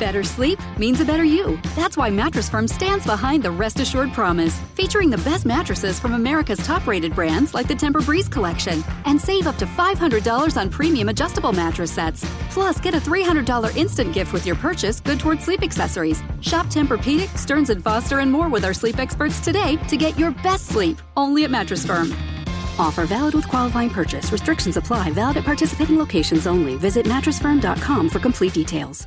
Better sleep means a better you. That's why Mattress Firm stands behind the Rest Assured promise, featuring the best mattresses from America's top rated brands like the Tempur-Breeze collection. And save up to $500 on premium adjustable mattress sets. Plus, get a $300 instant gift with your purchase, good towards sleep accessories. Shop Tempur-Pedic, Stearns & Foster, and more with our sleep experts today to get your best sleep only at Mattress Firm. Offer valid with qualifying purchase. Restrictions apply. Valid at participating locations only. Visit mattressfirm.com for complete details.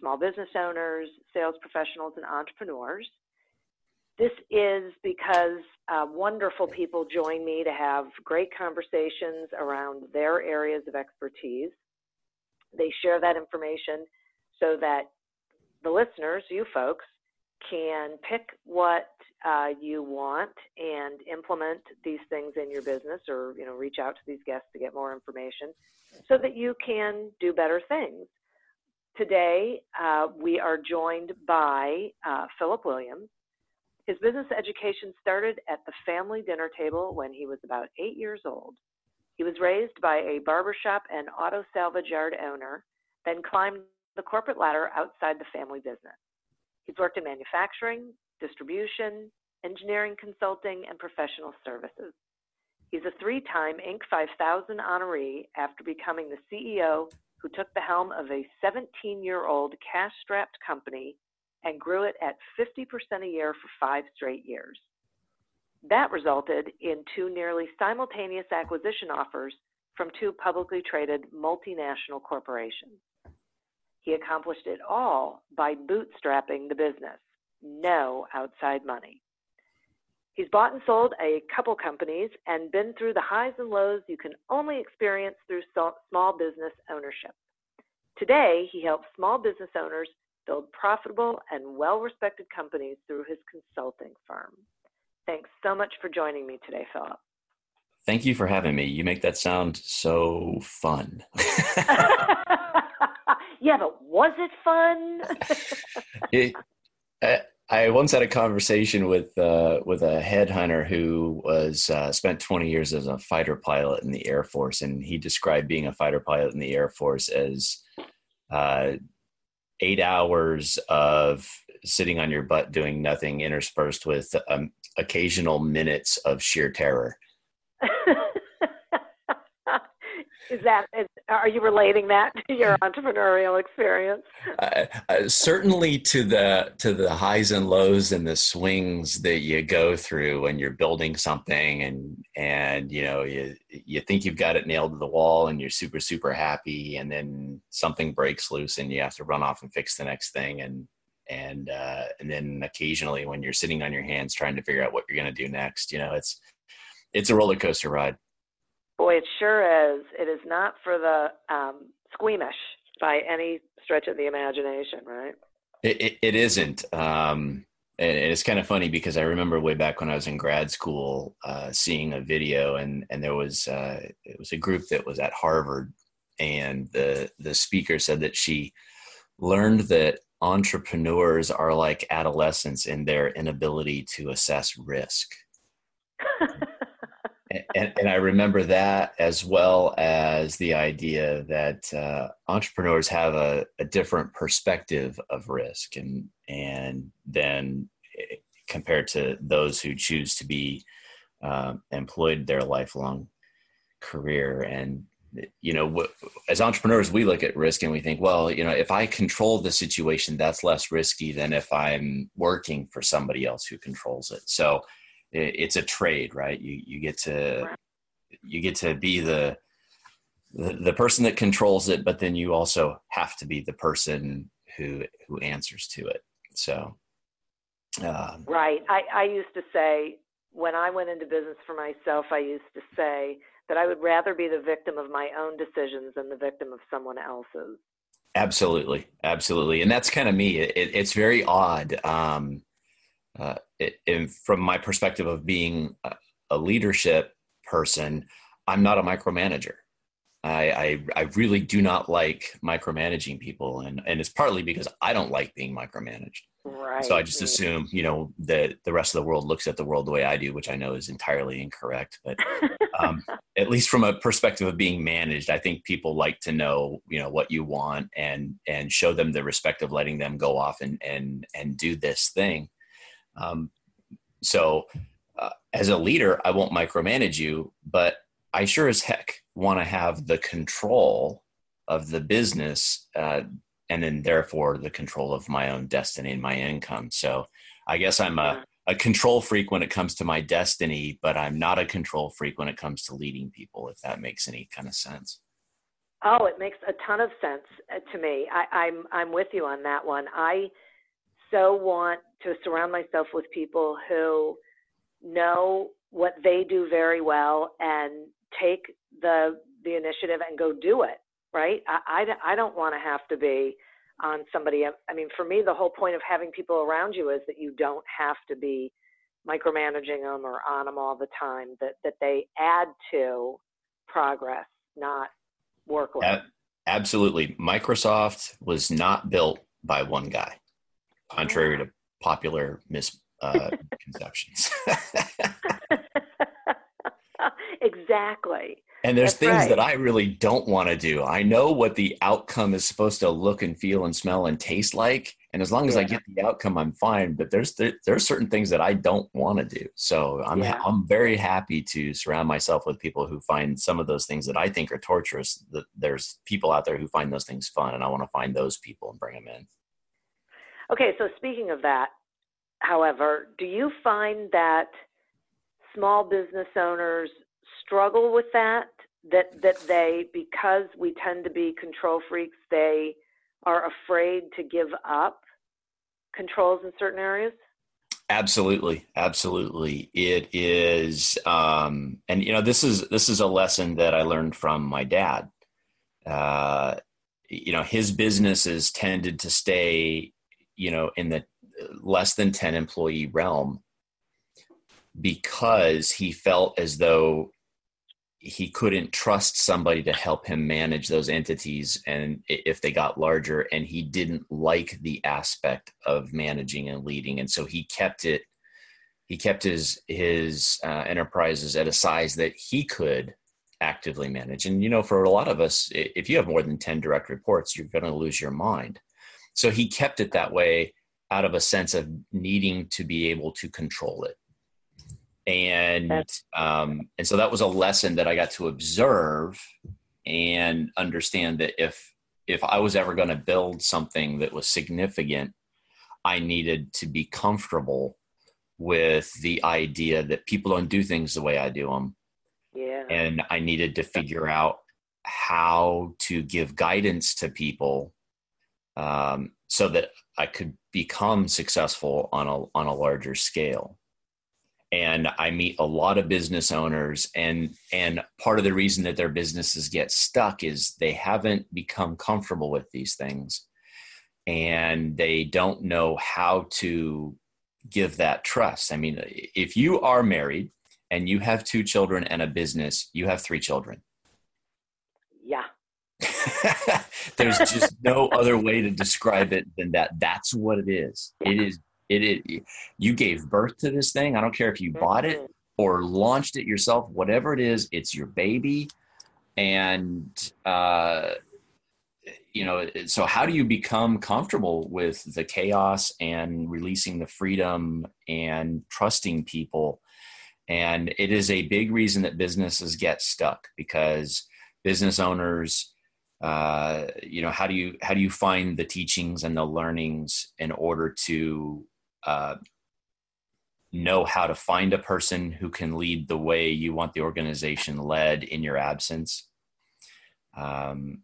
small business owners, sales professionals, and entrepreneurs. This is because uh, wonderful people join me to have great conversations around their areas of expertise. They share that information so that the listeners, you folks, can pick what uh, you want and implement these things in your business or you know reach out to these guests to get more information so that you can do better things Today, uh, we are joined by uh, Philip Williams. His business education started at the family dinner table when he was about eight years old. He was raised by a barbershop and auto salvage yard owner, then climbed the corporate ladder outside the family business. He's worked in manufacturing, distribution, engineering consulting, and professional services. He's a three time Inc. 5000 honoree after becoming the CEO who took the helm of a 17 year old cash strapped company and grew it at 50% a year for five straight years. That resulted in two nearly simultaneous acquisition offers from two publicly traded multinational corporations. He accomplished it all by bootstrapping the business, no outside money. He's bought and sold a couple companies and been through the highs and lows you can only experience through small business ownership. Today, he helps small business owners build profitable and well respected companies through his consulting firm. Thanks so much for joining me today, Philip. Thank you for having me. You make that sound so fun. yeah, but was it fun? it, uh, I once had a conversation with uh, with a headhunter who was uh, spent 20 years as a fighter pilot in the Air Force, and he described being a fighter pilot in the Air Force as uh, eight hours of sitting on your butt doing nothing, interspersed with um, occasional minutes of sheer terror. is are you relating that to your entrepreneurial experience? Uh, uh, certainly to the to the highs and lows and the swings that you go through when you're building something and and you know you you think you've got it nailed to the wall and you're super super happy and then something breaks loose and you have to run off and fix the next thing and and uh, and then occasionally when you're sitting on your hands trying to figure out what you're going to do next you know it's it's a roller coaster ride Boy, it sure is. It is not for the um, squeamish by any stretch of the imagination, right? It, it, it isn't. Um, and it's kind of funny because I remember way back when I was in grad school, uh, seeing a video, and and there was uh, it was a group that was at Harvard, and the the speaker said that she learned that entrepreneurs are like adolescents in their inability to assess risk. and, and, I remember that as well as the idea that uh, entrepreneurs have a, a, different perspective of risk, and and then eh, compared to those who choose to be uh, employed their lifelong career. And you know, as entrepreneurs, we look at risk and we think, well, you know, if I control the situation, that's less risky than if I'm working for somebody else who controls it. So it's a trade, right? You you get to you get to be the, the the person that controls it, but then you also have to be the person who who answers to it. So, um, right. I I used to say when I went into business for myself, I used to say that I would rather be the victim of my own decisions than the victim of someone else's. Absolutely, absolutely, and that's kind of me. It, it's very odd. Um, uh, it, from my perspective of being a, a, leadership person, I'm not a micromanager. I, I, I really do not like micromanaging people, and and it's partly because I don't like being micromanaged. Right. So I just assume, you know, that the rest of the world looks at the world the way I do, which I know is entirely incorrect. But um, at least from a perspective of being managed, I think people like to know, you know, what you want and and show them the respect of letting them go off and and and do this thing. Um, so, uh, as a leader, I won't micromanage you, but I sure as heck want to have the control of the business, uh, and then therefore the control of my own destiny and my income. So, I guess I'm a, a control freak when it comes to my destiny, but I'm not a control freak when it comes to leading people. If that makes any kind of sense. Oh, it makes a ton of sense uh, to me. I, I'm I'm with you on that one. I so want to surround myself with people who know what they do very well and take the the initiative and go do it right? I i, I don't want to have to be on somebody i mean for me the whole point of having people around you is that you don't have to be micromanaging them or on them all the time that that they add to progress not workload absolutely. Microsoft was not built by one guy contrary to popular misconceptions. Uh, exactly. And there's That's things right. that I really don't want to do. I know what the outcome is supposed to look and feel and smell and taste like, and as long as yeah. I get the outcome, I'm fine. But there's there, there's certain things that I don't want to do. So I'm yeah. I'm very happy to surround myself with people who find some of those things that I think are torturous. That there's people out there who find those things fun, and I want to find those people and bring them in. Okay, so speaking of that, however, do you find that small business owners struggle with that? That that they because we tend to be control freaks, they are afraid to give up controls in certain areas? Absolutely, absolutely. It is, um, and you know, this is this is a lesson that I learned from my dad. Uh, you know, his businesses tended to stay you know in the less than 10 employee realm because he felt as though he couldn't trust somebody to help him manage those entities and if they got larger and he didn't like the aspect of managing and leading. And so he kept it he kept his his uh, enterprises at a size that he could actively manage. And you know for a lot of us if you have more than 10 direct reports you're going to lose your mind so he kept it that way out of a sense of needing to be able to control it. And um, and so that was a lesson that I got to observe and understand that if if I was ever going to build something that was significant, I needed to be comfortable with the idea that people don't do things the way I do them. Yeah. And I needed to figure out how to give guidance to people um, so that I could become successful on a on a larger scale. And I meet a lot of business owners, and and part of the reason that their businesses get stuck is they haven't become comfortable with these things. and they don't know how to give that trust. I mean, if you are married and you have two children and a business, you have three children. Yeah. There's just no other way to describe it than that. That's what it is. It is. It is. You gave birth to this thing. I don't care if you mm-hmm. bought it or launched it yourself. Whatever it is, it's your baby, and uh, you know. So how do you become comfortable with the chaos and releasing the freedom and trusting people? And it is a big reason that businesses get stuck because business owners uh, you know how do you how do you find the teachings and the learnings in order to uh, know how to find a person who can lead the way you want the organization led in your absence? Um,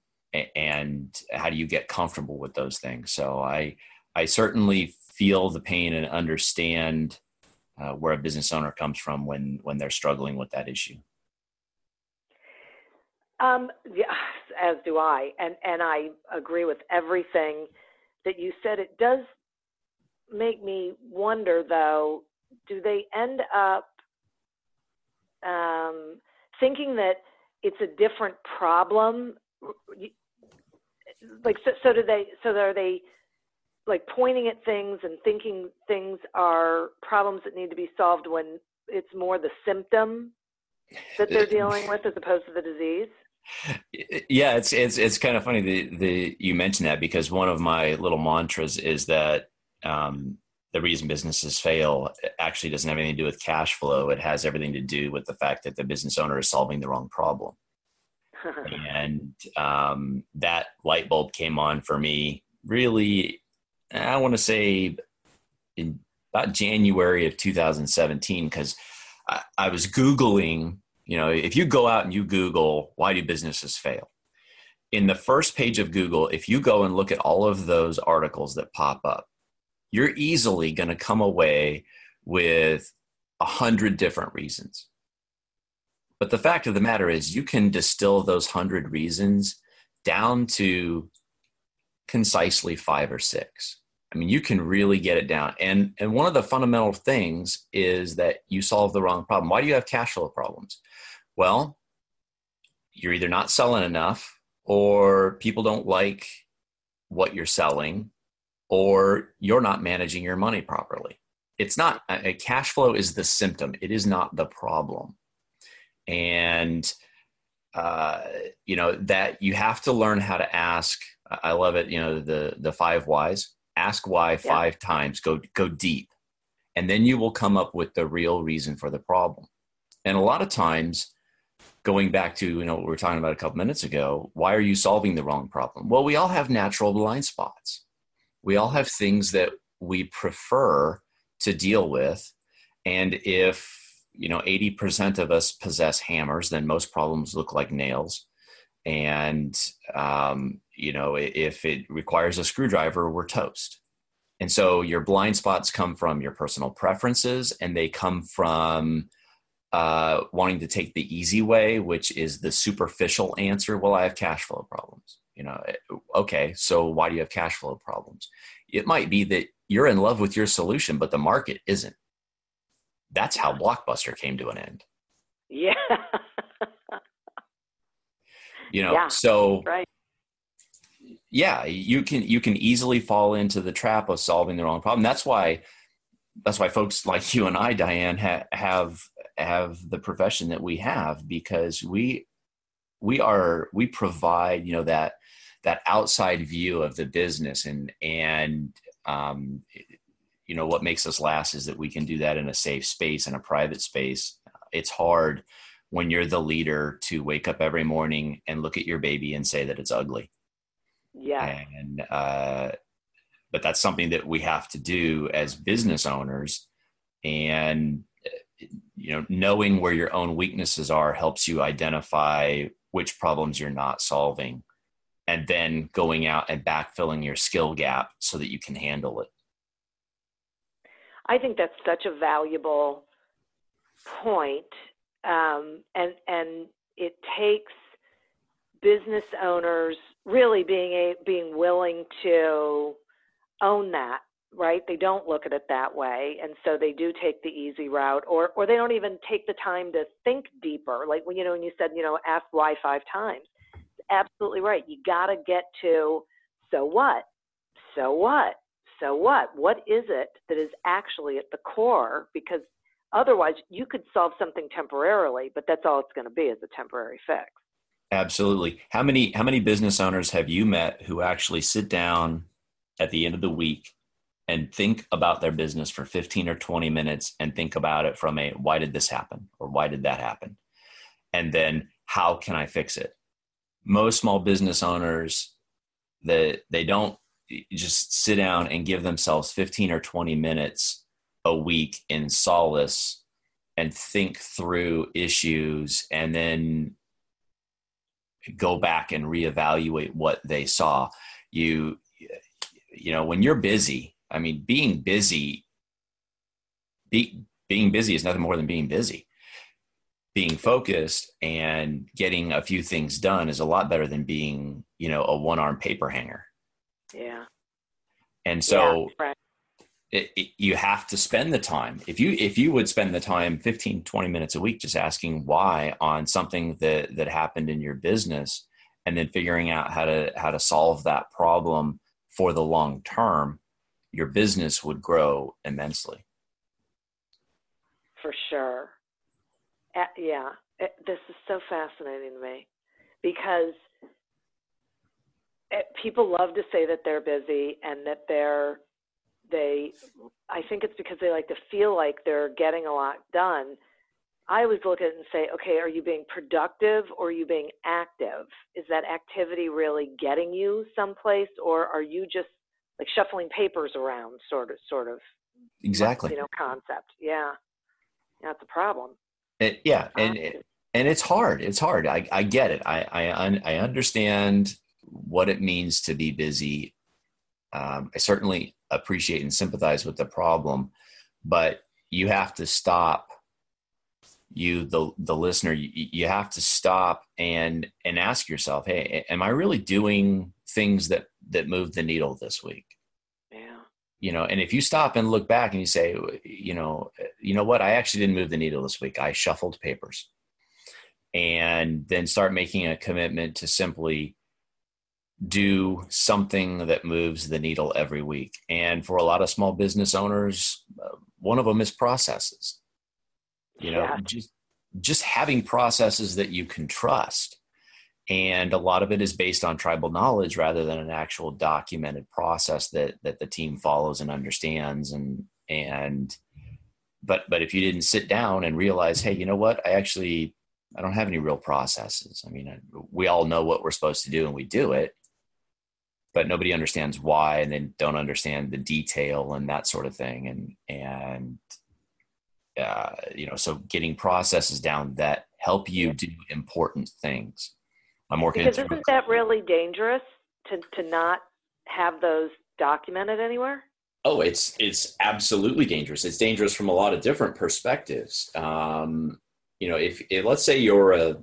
and how do you get comfortable with those things? So i i certainly feel the pain and understand uh, where a business owner comes from when when they're struggling with that issue. Um, yeah, as do I, and and I agree with everything that you said. It does make me wonder, though. Do they end up um, thinking that it's a different problem? Like, so, so do they? So are they? like pointing at things and thinking things are problems that need to be solved when it's more the symptom that they're dealing with as opposed to the disease yeah, it's it's it's kind of funny the the you mentioned that because one of my little mantras is that um, the reason businesses fail actually doesn't have anything to do with cash flow. It has everything to do with the fact that the business owner is solving the wrong problem. and um, that light bulb came on for me really, I want to say in about January of 2017 because I, I was Googling you know, if you go out and you Google, why do businesses fail? In the first page of Google, if you go and look at all of those articles that pop up, you're easily going to come away with a hundred different reasons. But the fact of the matter is, you can distill those hundred reasons down to concisely five or six. I mean, you can really get it down. And and one of the fundamental things is that you solve the wrong problem. Why do you have cash flow problems? Well, you're either not selling enough or people don't like what you're selling or you're not managing your money properly. It's not a cash flow is the symptom. It is not the problem. And uh, you know that you have to learn how to ask. I love it. You know the the five whys. Ask why yeah. five times. Go go deep, and then you will come up with the real reason for the problem. And a lot of times, going back to you know what we were talking about a couple minutes ago why are you solving the wrong problem? Well we all have natural blind spots. We all have things that we prefer to deal with. And if you know 80% of us possess hammers then most problems look like nails. And um, you know if it requires a screwdriver we're toast. And so your blind spots come from your personal preferences and they come from uh, wanting to take the easy way, which is the superficial answer. Well, I have cash flow problems. You know, eh, okay, so why do you have cash flow problems? It might be that you're in love with your solution, but the market isn't. That's how Blockbuster came to an end. Yeah. you know, yeah, so right. Yeah, you can you can easily fall into the trap of solving the wrong problem. That's why that's why folks like you and I, Diane, ha- have have the profession that we have because we we are we provide you know that that outside view of the business and and um, you know what makes us last is that we can do that in a safe space in a private space. It's hard when you're the leader to wake up every morning and look at your baby and say that it's ugly. Yeah. And uh, but that's something that we have to do as business owners. And you know knowing where your own weaknesses are helps you identify which problems you're not solving and then going out and backfilling your skill gap so that you can handle it. I think that's such a valuable point um, and and it takes business owners really being a, being willing to own that right? They don't look at it that way and so they do take the easy route or or they don't even take the time to think deeper like when you know when you said you know ask why five times. Absolutely right. You got to get to so what? So what? So what? What is it that is actually at the core? Because otherwise you could solve something temporarily but that's all it's going to be is a temporary fix. Absolutely. How many how many business owners have you met who actually sit down at the end of the week and think about their business for 15 or 20 minutes and think about it from a why did this happen? or why did that happen? And then how can i fix it? Most small business owners that they don't just sit down and give themselves 15 or 20 minutes a week in solace and think through issues and then go back and reevaluate what they saw. You you know when you're busy i mean being busy be, being busy is nothing more than being busy. Being focused and getting a few things done is a lot better than being you know a one arm paper hanger. Yeah. And so yeah, right. it, it, you have to spend the time. If you if you would spend the time 15 20 minutes a week just asking why on something that that happened in your business and then figuring out how to how to solve that problem for the long term, your business would grow immensely. For sure. Uh, yeah, it, this is so fascinating to me because it, people love to say that they're busy and that they're they I think it's because they like to feel like they're getting a lot done I always look at it and say, okay, are you being productive or are you being active? Is that activity really getting you someplace or are you just like shuffling papers around sort of sort of exactly. you know concept. Yeah. That's a problem. It, yeah and and it's hard. It's hard. I, I get it. I, I i understand what it means to be busy. Um, i certainly appreciate and sympathize with the problem but you have to stop you the the listener. You, you have to stop and and ask yourself hey am i really doing things that that move the needle this week. Yeah. You know and if you stop and look back and you say you know you know what? I actually didn't move the needle this week. I shuffled papers and then start making a commitment to simply do something that moves the needle every week. And for a lot of small business owners uh, one of them is processes. You know yeah. just just having processes that you can trust and a lot of it is based on tribal knowledge rather than an actual documented process that that the team follows and understands. And and but but if you didn't sit down and realize hey you know what? I actually i don't have any real processes. I mean we all know what we're supposed to do and we do it but nobody understands why and they don't understand the detail and that sort of thing. And and uh, you know, so getting processes down that help you do important things. I'm working because isn't that really dangerous to to not have those documented anywhere? Oh, it's it's absolutely dangerous. It's dangerous from a lot of different perspectives. Um, you know, if, if let's say you're a,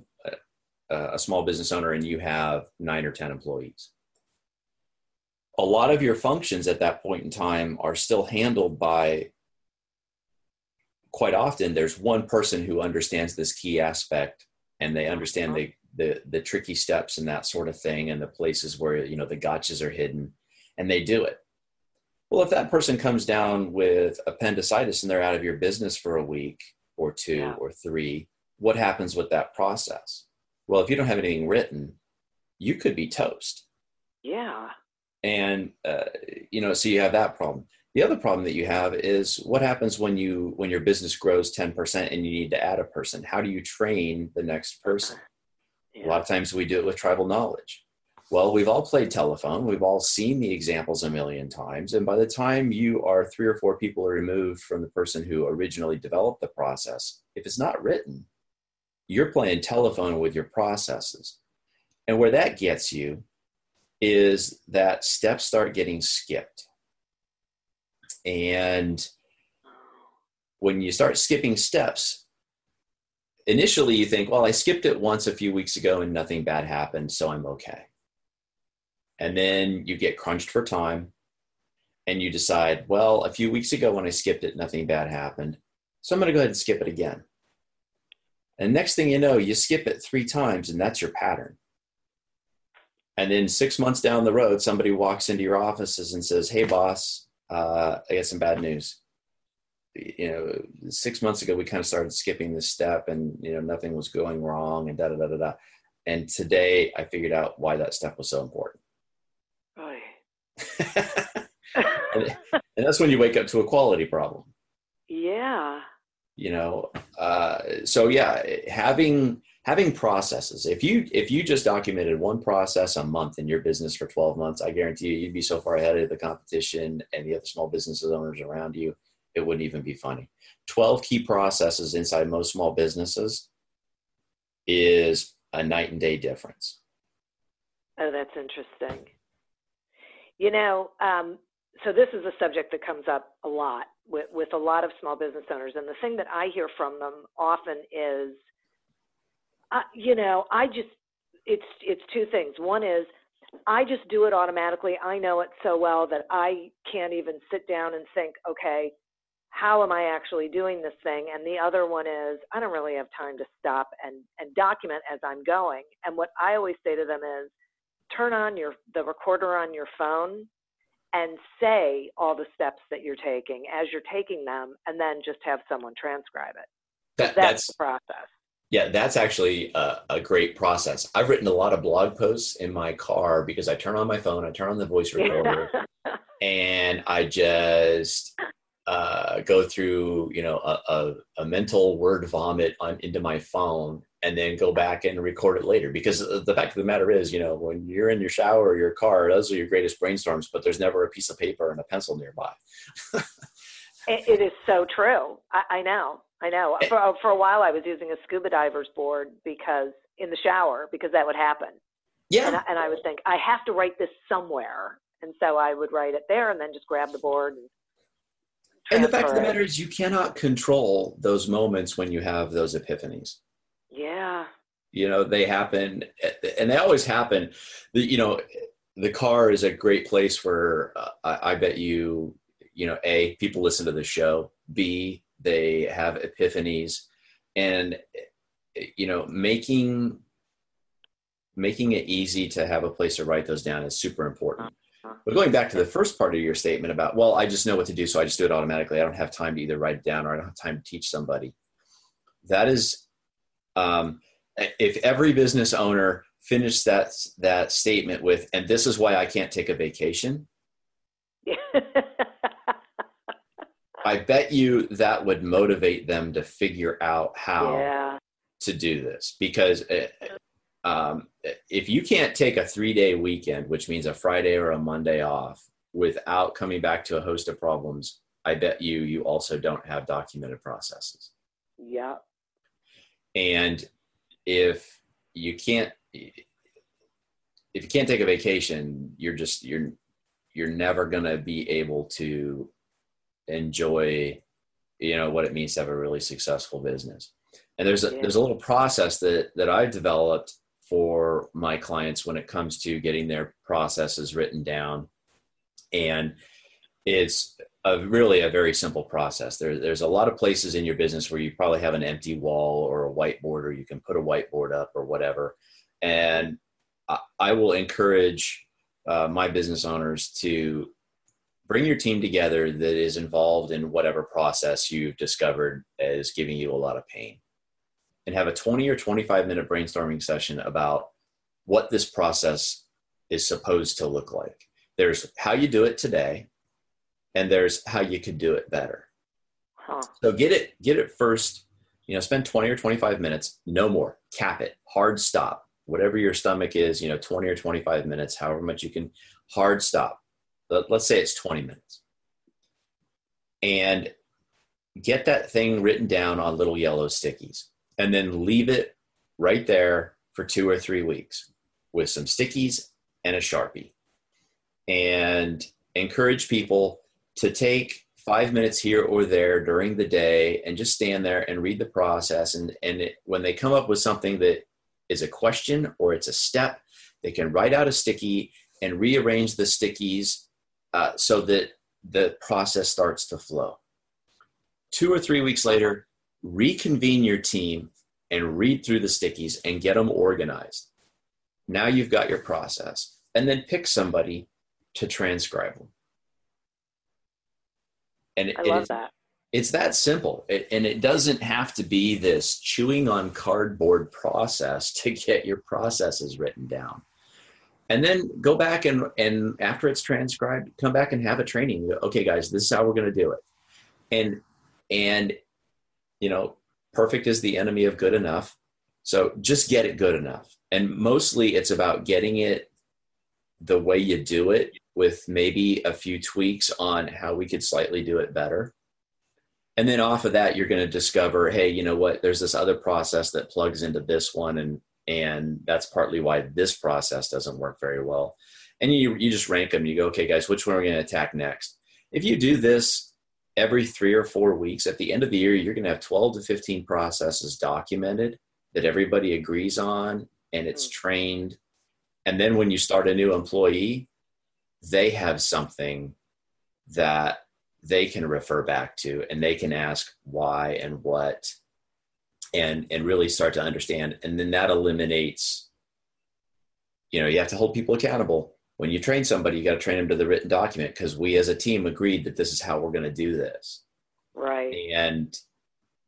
a a small business owner and you have nine or ten employees, a lot of your functions at that point in time are still handled by quite often there's one person who understands this key aspect and they understand uh-huh. the, the the tricky steps and that sort of thing and the places where you know the gotchas are hidden and they do it well if that person comes down with appendicitis and they're out of your business for a week or two yeah. or three what happens with that process well if you don't have anything written you could be toast yeah and uh, you know so you have that problem the other problem that you have is what happens when you when your business grows 10% and you need to add a person? How do you train the next person? Yeah. A lot of times we do it with tribal knowledge. Well, we've all played telephone. We've all seen the examples a million times. And by the time you are three or four people removed from the person who originally developed the process, if it's not written, you're playing telephone with your processes. And where that gets you is that steps start getting skipped and when you start skipping steps, initially you think, well, I skipped it once a few weeks ago and nothing bad happened, so I'm okay. And then you get crunched for time. and you decide, well, a few weeks ago when I skipped it, nothing bad happened. So I'm going to go ahead and skip it again. And next thing you know, you skip it three times, and that's your pattern. And then six months down the road, somebody walks into your offices and says, Hey, boss, uh, I got some bad news. You know, six months ago, we kind of started skipping this step and, you know, nothing was going wrong and da da da da da. And today I figured out why that step was so important. and, and that's when you wake up to a quality problem. Yeah. You know, uh, so yeah, having having processes. If you if you just documented one process a month in your business for 12 months, I guarantee you you'd be so far ahead of the competition and the other small businesses owners around you, it wouldn't even be funny. 12 key processes inside most small businesses is a night and day difference. Oh, that's interesting. You know, um, so this is a subject that comes up a lot with, with a lot of small business owners. And the thing that I hear from them often is, uh, you know, I just, it's, it's two things. One is, I just do it automatically. I know it so well that I can't even sit down and think, okay, how am I actually doing this thing? And the other one is, I don't really have time to stop and, and document as I'm going. And what I always say to them is, turn on your the recorder on your phone and say all the steps that you're taking as you're taking them and then just have someone transcribe it that, that's, that's the process yeah that's actually a, a, great process i've written a lot of blog posts in my car because i turn on my phone i turn on the voice recorder and i just uh, go through you know a, a, a mental word vomit on, into my phone and then go back and record it later. Because the fact of the matter is, you know, when you're in your shower or your car, those are your greatest brainstorms, but there's never a piece of paper and a pencil nearby. it, it is so true. I, I know. I know. Eh for, for a while, I was using a scuba diver's board because in the shower, because that would happen. Yeah. And I, and I would think, I have to write this somewhere. And so I would write it there and then just grab the board and and the fact of the matter is, you cannot control those moments when you have those epiphanies. Yeah. You know, they happen and they always happen. The, you know, the car is a great place where uh, I, I bet you, you know, A, people listen to the show, B, they have epiphanies and you know making making it easy to have a place to write those down is super important. But going back to the first part of your statement about well i just know what to do so i just do it automatically i don't have time to either write it down or i don't have time to teach somebody that is um, if every business owner finished that that statement with, "And this is why I can't take a vacation," I bet you that would motivate them to figure out how yeah. to do this because. Uh, um, if you can't take a three day weekend, which means a Friday or a Monday off, without coming back to a host of problems, I bet you you also don't have documented processes. Yeah, and if you can't if you can't take a vacation you're just you're you're never going to be able to enjoy you know what it means to have a really successful business and there's a yeah. there's a little process that that i've developed for my clients when it comes to getting their processes written down and it's a really a very simple process. There, there's a lot of places in your business where you probably have an empty wall or a whiteboard, or you can put a whiteboard up or whatever. And I, I will encourage uh, my business owners to bring your team together that is involved in whatever process you've discovered is giving you a lot of pain, and have a 20 or 25 minute brainstorming session about what this process is supposed to look like. There's how you do it today and there's how you could do it better. Huh. So get it, get it first. You know, spend 20 or 25 minutes, no more. Cap it, hard stop. Whatever your stomach is, you know, 20 or 25 minutes, however much you can, hard stop. Let's say it's 20 minutes. And get that thing written down on little yellow stickies and then leave it right there for two or three weeks with some stickies and a sharpie and encourage people to take five minutes here or there during the day and just stand there and read the process. And, and it, when they come up with something that is a question or it's a step, they can write out a sticky and rearrange the stickies uh, so that the process starts to flow. Two or three weeks later, reconvene your team and read through the stickies and get them organized. Now you've got your process. And then pick somebody to transcribe them. And I love that. It's that simple. It, and it doesn't have to be this chewing on cardboard process to get your processes written down. And then go back and, and after it's transcribed, come back and have a training. Okay, guys, this is how we're going to do it. And, and, you know, perfect is the enemy of good enough. So just get it good enough. And mostly it's about getting it the way you do it with maybe a few tweaks on how we could slightly do it better. And then off of that, you're going to discover, hey, you know what? There's this other process that plugs into this one, and and that's partly why this process doesn't work very well. And you you just rank them. You go, okay, guys, which one are we going to attack next? If you do this every three or four weeks, at the end of the year, you're going to have 12 to 15 processes documented that everybody agrees on, and it's hmm. trained. And then when you start a new employee, they have something that they can refer back to and they can ask why and what and and really start to understand and then that eliminates you know you have to hold people accountable when you train somebody you got to train them to the written document because we as a team agreed that this is how we're going to do this right and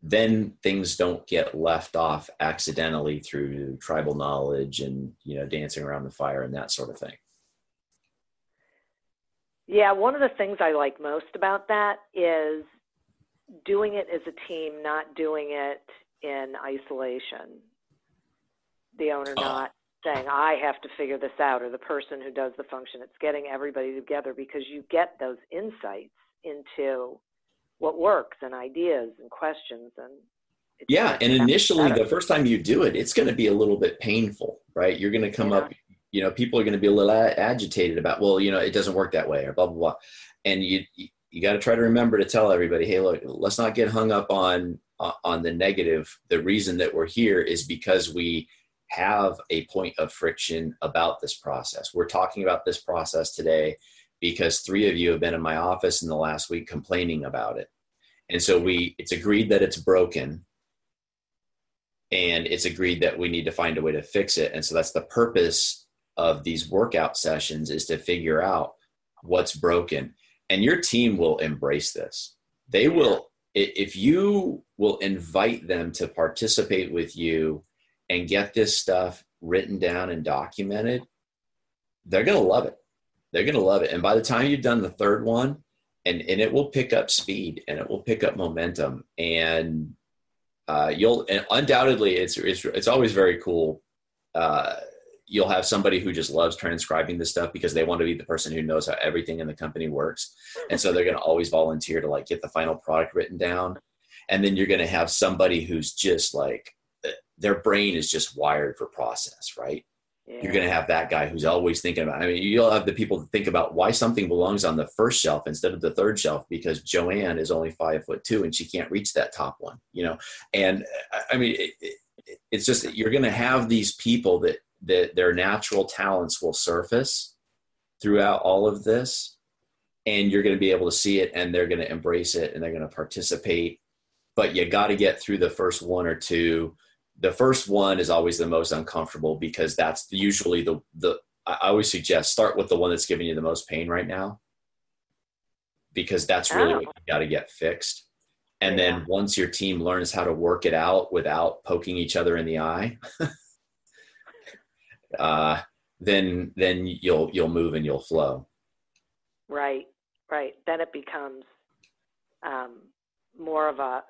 then things don't get left off accidentally through tribal knowledge and you know dancing around the fire and that sort of thing yeah, one of the things I like most about that is doing it as a team, not doing it in isolation. The owner oh. not saying, I have to figure this out, or the person who does the function. It's getting everybody together because you get those insights into what works and ideas and questions and yeah and initially the first time you do it it's going to be a little bit painful right you're going to come yeah. up you know people are going to be a little agitated about well you know it doesn't work that way or blah blah blah and you you got to try to remember to tell everybody hey look let's not get hung up on on the negative the reason that we're here is because we have a point of friction about this process. We're talking about this process today because three of you have been in my office in the last week complaining about it. And so we it's agreed that it's broken. And it's agreed that we need to find a way to fix it. And so that's the purpose of these workout sessions is to figure out what's broken. And your team will embrace this. They will if you will invite them to participate with you and get this stuff written down and documented they're going to love it. They're going to love it. And by the time you've done the third one and and it will pick up speed and it will pick up momentum. And uh, you'll and undoubtedly it's, it's it's always very cool uh, you'll have somebody who just loves transcribing this stuff because they want to be the person who knows how everything in the company works. And so they're going to always volunteer to like get the final product written down. And then you're going to have somebody who's just like their brain is just wired for process right yeah. you're going to have that guy who's always thinking about i mean you'll have the people that think about why something belongs on the first shelf instead of the third shelf because joanne is only five foot two and she can't reach that top one you know and i mean it, it, it's just you're going to have these people that that their natural talents will surface throughout all of this and you're going to be able to see it and they're going to embrace it and they're going to participate but you got to get through the first one or two the first one is always the most uncomfortable because that's usually the the i always suggest start with the one that's giving you the most pain right now because that's really oh. what you got to get fixed and yeah. then once your team learns how to work it out without poking each other in the eye uh, then then you'll you'll move and you'll flow. Right, right. Then it becomes um, more of a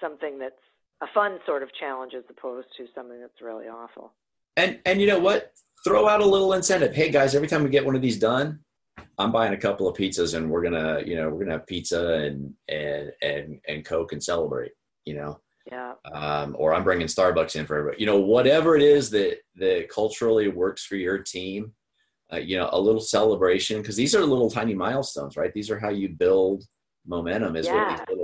something that's a fun sort of challenge as opposed to something that's really awful. And and you know what? Throw out a little incentive. Hey guys, every time we get one of these done, I'm buying a couple of pizzas and we're gonna you know we're gonna have pizza and and and and Coke and celebrate. You know, yeah. Um, or I'm bringing Starbucks in for everybody. You know, whatever it is that that culturally works for your team. Uh, you know, a little celebration because these are little tiny milestones, right? These are how you build momentum is yeah. with these little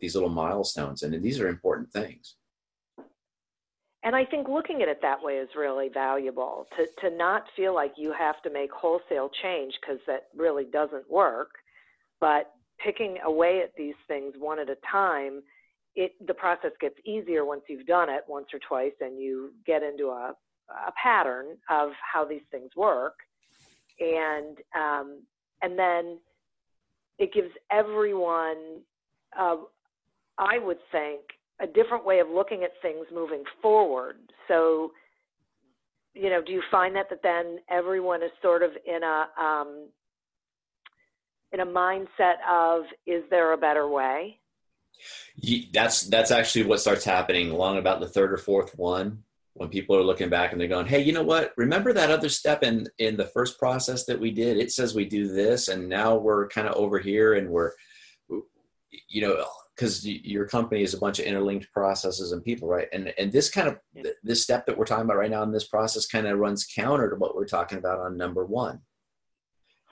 these little milestones, and these are important things. And I think looking at it that way is really valuable to to not feel like you have to make wholesale change because that really doesn't work, but picking away at these things one at a time, it the process gets easier once you've done it once or twice and you get into a, a pattern of how these things work. And um, and then it gives everyone, uh, I would think, a different way of looking at things moving forward. So, you know, do you find that that then everyone is sort of in a um, in a mindset of is there a better way? That's that's actually what starts happening along about the third or fourth one when people are looking back and they're going, "Hey, you know what? Remember that other step in in the first process that we did? It says we do this, and now we're kind of over here, and we're, you know, because your company is a bunch of interlinked processes and people, right? And and this kind of this step that we're talking about right now in this process kind of runs counter to what we're talking about on number one.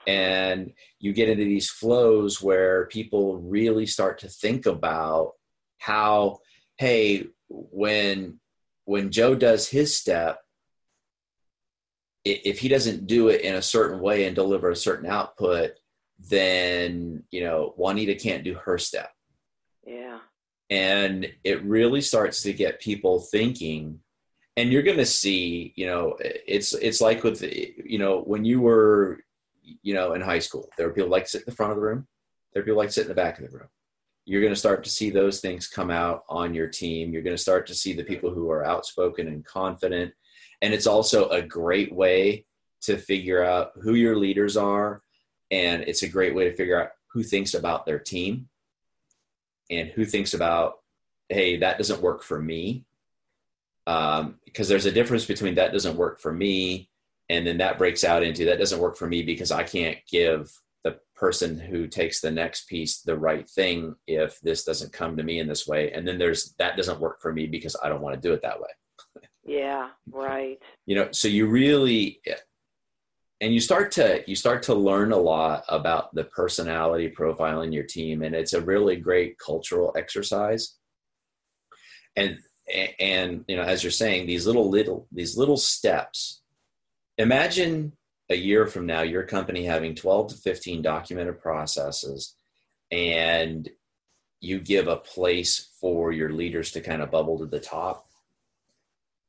And you get into these flows where people really start to think about how, hey, when when Joe does his step, if he doesn't do it in a certain way and deliver a certain output, then you know Juanita can't do her step. Yeah. And it really starts to get people thinking and you're going to see, you know, it's it's like with you know, when you were you know, in high school, there were people like sit in the front of the room, there are people like sit in the back of the room you're going to start to see those things come out on your team. You're going to start to see the people who are outspoken and confident. And it's also a great way to figure out who your leaders are. And it's a great way to figure out who thinks about their team and who thinks about, hey, that doesn't work for me. Um, because there's a difference between that doesn't work for me and then that breaks out into that doesn't work for me because I can't give the person who takes the next piece the right thing if this doesn't come to me in this way. And then there's that doesn't work for me because i don't want to do it that way. Yeah right. You know so you really and you start to you start to learn a lot about the personality profile in your team and it's a really great cultural exercise. And and you know as you're saying these little little these little steps imagine a year from now, your company having 12 to 15 documented processes and you give a place for your leaders to kind of bubble to the top.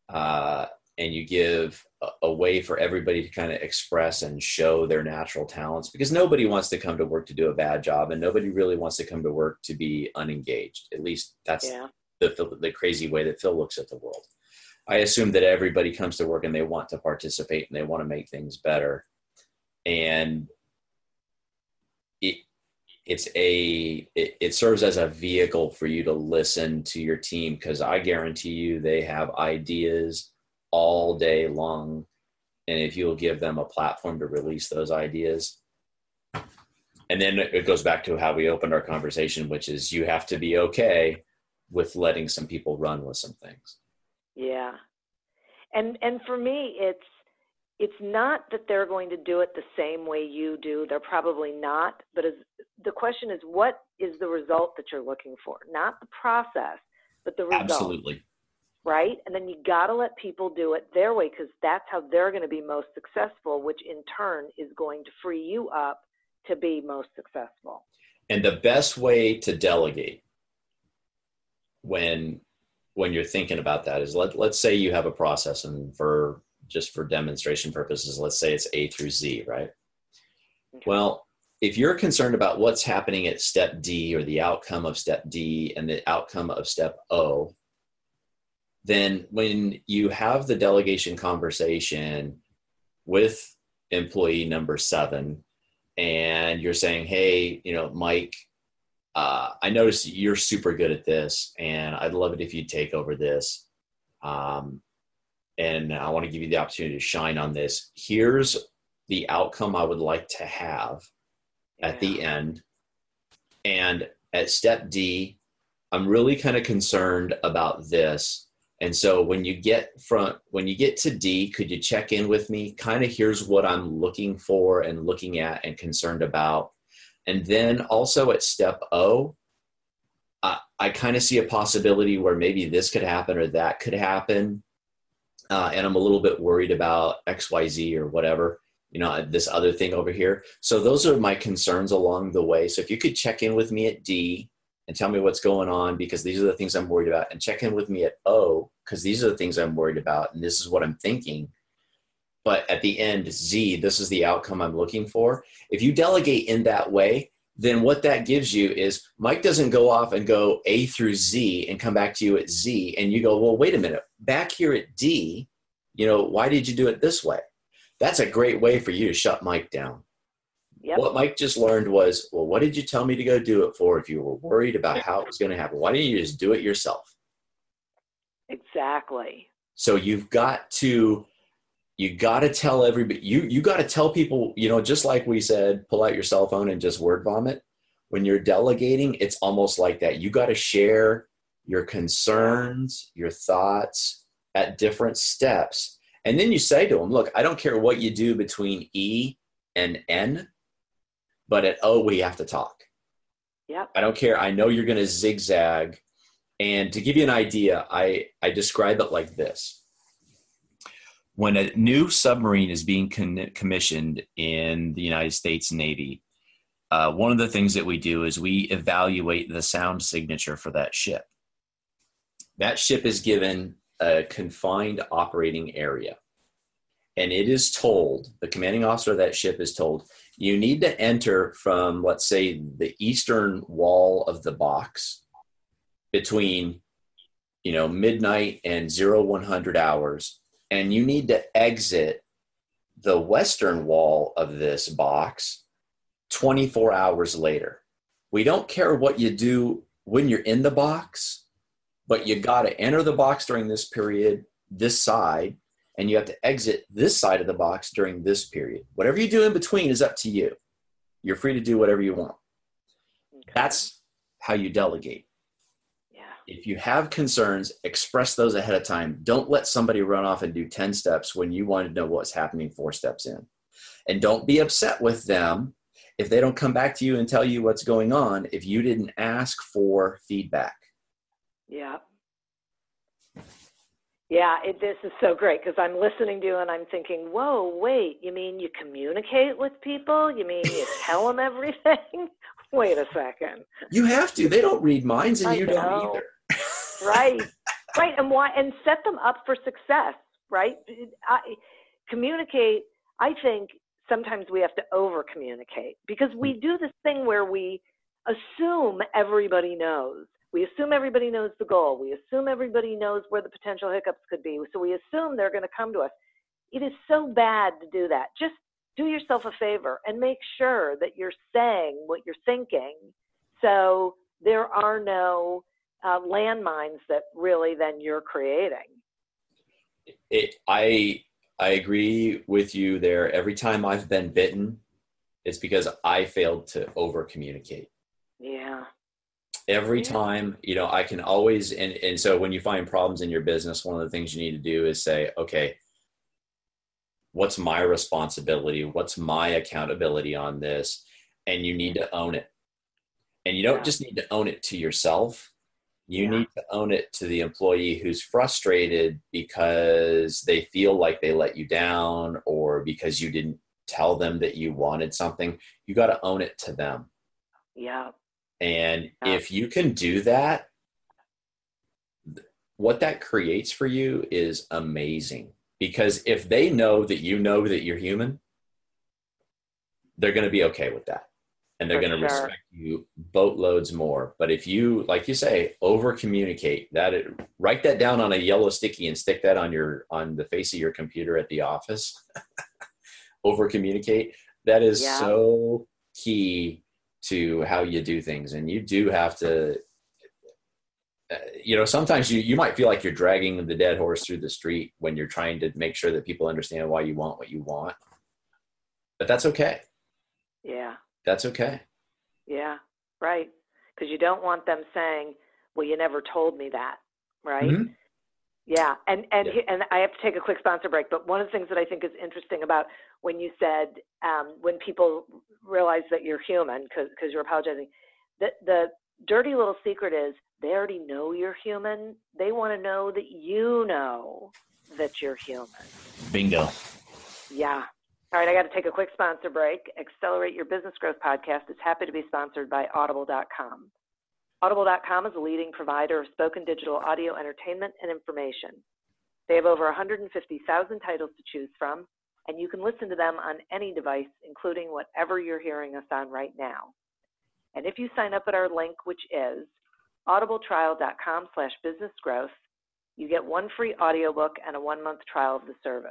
Uh, and you give a, a, way for everybody to kind of express and show their natural talents because nobody wants to come to work to do a bad job and nobody really wants to come to work to be unengaged at least that's yeah. the, the crazy way that phil looks at the world I assume that everybody comes to work and they want to participate and they want to make things better. And it it's a it, it serves as a vehicle for you to listen to your team because I guarantee you they have ideas all day long. And if you'll give them a platform to release those ideas, and then it goes back to how we opened our conversation, which is you have to be okay with letting some people run with some things. Yeah. And and for me it's it's not that they're going to do it the same way you do. They're probably not, but as, the question is what is the result that you're looking for? Not the process, but the result. Absolutely. Right? And then you got to let people do it their way because that's how they're going to be most successful, which in turn is going to free you up to be most successful. And the best way to delegate when when you're thinking about that is let, let's say you have a process and for just for demonstration purposes let's say it's a through z right okay. well if you're concerned about what's happening at step d or the outcome of step d and the outcome of step o then when you have the delegation conversation with employee number seven and you're saying hey you know mike uh, I noticed you're super good at this, and I'd love it if you'd take over this. Um, and I want to give you the opportunity to shine on this. Here's the outcome I would like to have yeah. at the end. And at step D, I'm really kind of concerned about this. And so when you get from when you get to D, could you check in with me? Kind of here's what I'm looking for and looking at and concerned about and then also at step O, I, I kind of see a possibility where maybe this could happen or that could happen. Uh, and I'm a little bit worried about XYZ or whatever. you know this other thing over here so those are my concerns along the way so if you could check in with me at d and tell me what's going on because these are the things i'm worried about and check in with me at o because these are the things i'm worried about and this is what i'm thinking. But at the end z this is the outcome i'm looking for. If you delegate in that way then what that gives you is mike doesn't go off and go a through z and come back to you at z and you go well wait a minute. Back here at d you know why did you do it this way? That's a great way for you to shut Mike down. Yep. What Mike just learned was, well, what did you tell me to go do it for if you were worried about how it was going to happen? Why didn't you just do it yourself? Exactly. So you've got to you got to tell everybody you you got to tell people, you know, just like we said, pull out your cell phone and just word vomit. When you're delegating, it's almost like that. You got to share your concerns, your thoughts at different steps and then you say to them, look, I don't care what you do between E and N, but at O, we have to talk. Yep. I don't care. I know you're going to zigzag. And to give you an idea, I, I describe it like this. When a new submarine is being con- commissioned in the United States Navy, uh, one of the things that we do is we evaluate the sound signature for that ship. That ship is given a confined operating area. And it is told, the commanding officer of that ship is told, you need to enter from, let's say, the eastern wall of the box between, you know, midnight and 0100 hours. And you need to exit the western wall of this box 24 hours later. We don't care what you do when you're in the box but you got to enter the box during this period, this side, and you have to exit this side of the box during this period. Whatever you do in between is up to you. You're free to do whatever you want. Okay. That's how you delegate. Yeah. If you have concerns, express those ahead of time. Don't let somebody run off and do 10 steps when you want to know what's happening four steps in. And don't be upset with them if they don't come back to you and tell you what's going on if you didn't ask for feedback. Yeah. Yeah, it, this is so great because I'm listening to you and I'm thinking, whoa, wait, you mean you communicate with people? You mean you tell them everything? wait a second. You have to. They don't read minds and I you know. don't either. right. Right. And why and set them up for success, right? I, communicate, I think sometimes we have to over communicate because we hmm. do this thing where we assume everybody knows we assume everybody knows the goal. We assume everybody knows where the potential hiccups could be. So we assume they're going to come to us. It is so bad to do that. Just do yourself a favor and make sure that you're saying what you're thinking so there are no uh, landmines that really then you're creating. It, I I agree with you there. Every time I've been bitten, it's because I failed to over communicate. Yeah every time you know i can always and, and so when you find problems in your business one of the things you need to do is say okay what's my responsibility? What's my accountability on this? And you need mm-hmm. to own it. And you don't yeah. just need to own it to yourself. You yeah. need to own it to the employee who's frustrated because they feel like they let you down or because you didn't tell them that you wanted something. You got to own it to them. Yeah and if you can do that, what that creates for you is amazing. Because if they know that you know that you're human, they're going to be okay with that. And they're going to sure. respect you boatloads more. But if you, like you say, over communicate that, it, write that down on a yellow sticky and stick that on your on the face of your computer at the office. over communicate. That is yeah. so key to how you do things. And you do have to uh, you know sometimes you, you might feel like you're dragging the dead horse through the street when you're trying to make sure that people understand why you want what you want. But that's okay. Yeah. That's okay. Yeah. Right. Because you don't want them saying well you never told me that. Right? Mm-hmm. Yeah, and and yeah. and I have to take a quick sponsor break. But one of the things that I think is interesting about when you said um, when people realize that you're human because you're apologizing, the the dirty little secret is they already know you're human. They want to know that you know that you're human. Bingo. Yeah, All right, I got to take a quick sponsor break. Accelerate Your Business Growth podcast is happy to be sponsored by Audible.com. Audible.com is a leading provider of spoken digital audio entertainment and information. They have over 150,000 titles to choose from, and you can listen to them on any device, including whatever you're hearing us on right now. And if you sign up at our link, which is audibletrial.com slash businessgrowth, you get one free audiobook and a one-month trial of the service.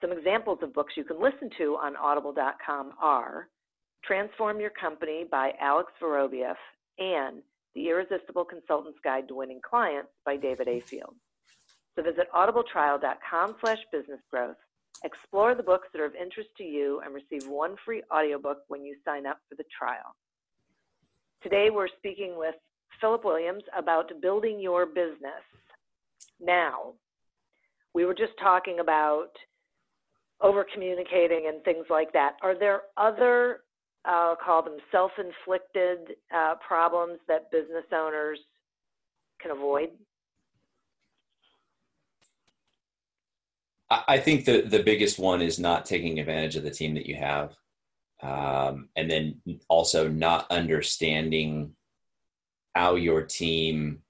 Some examples of books you can listen to on audible.com are Transform Your Company by Alex Vorobiev and The Irresistible Consultant's Guide to Winning Clients by David A. So visit audibletrial.com slash businessgrowth, explore the books that are of interest to you, and receive one free audiobook when you sign up for the trial. Today we're speaking with Philip Williams about building your business. Now, we were just talking about over communicating and things like that. Are there other, call them self inflicted uh, problems that business owners can avoid? I think the, the biggest one is not taking advantage of the team that you have. Um, and then also not understanding how your team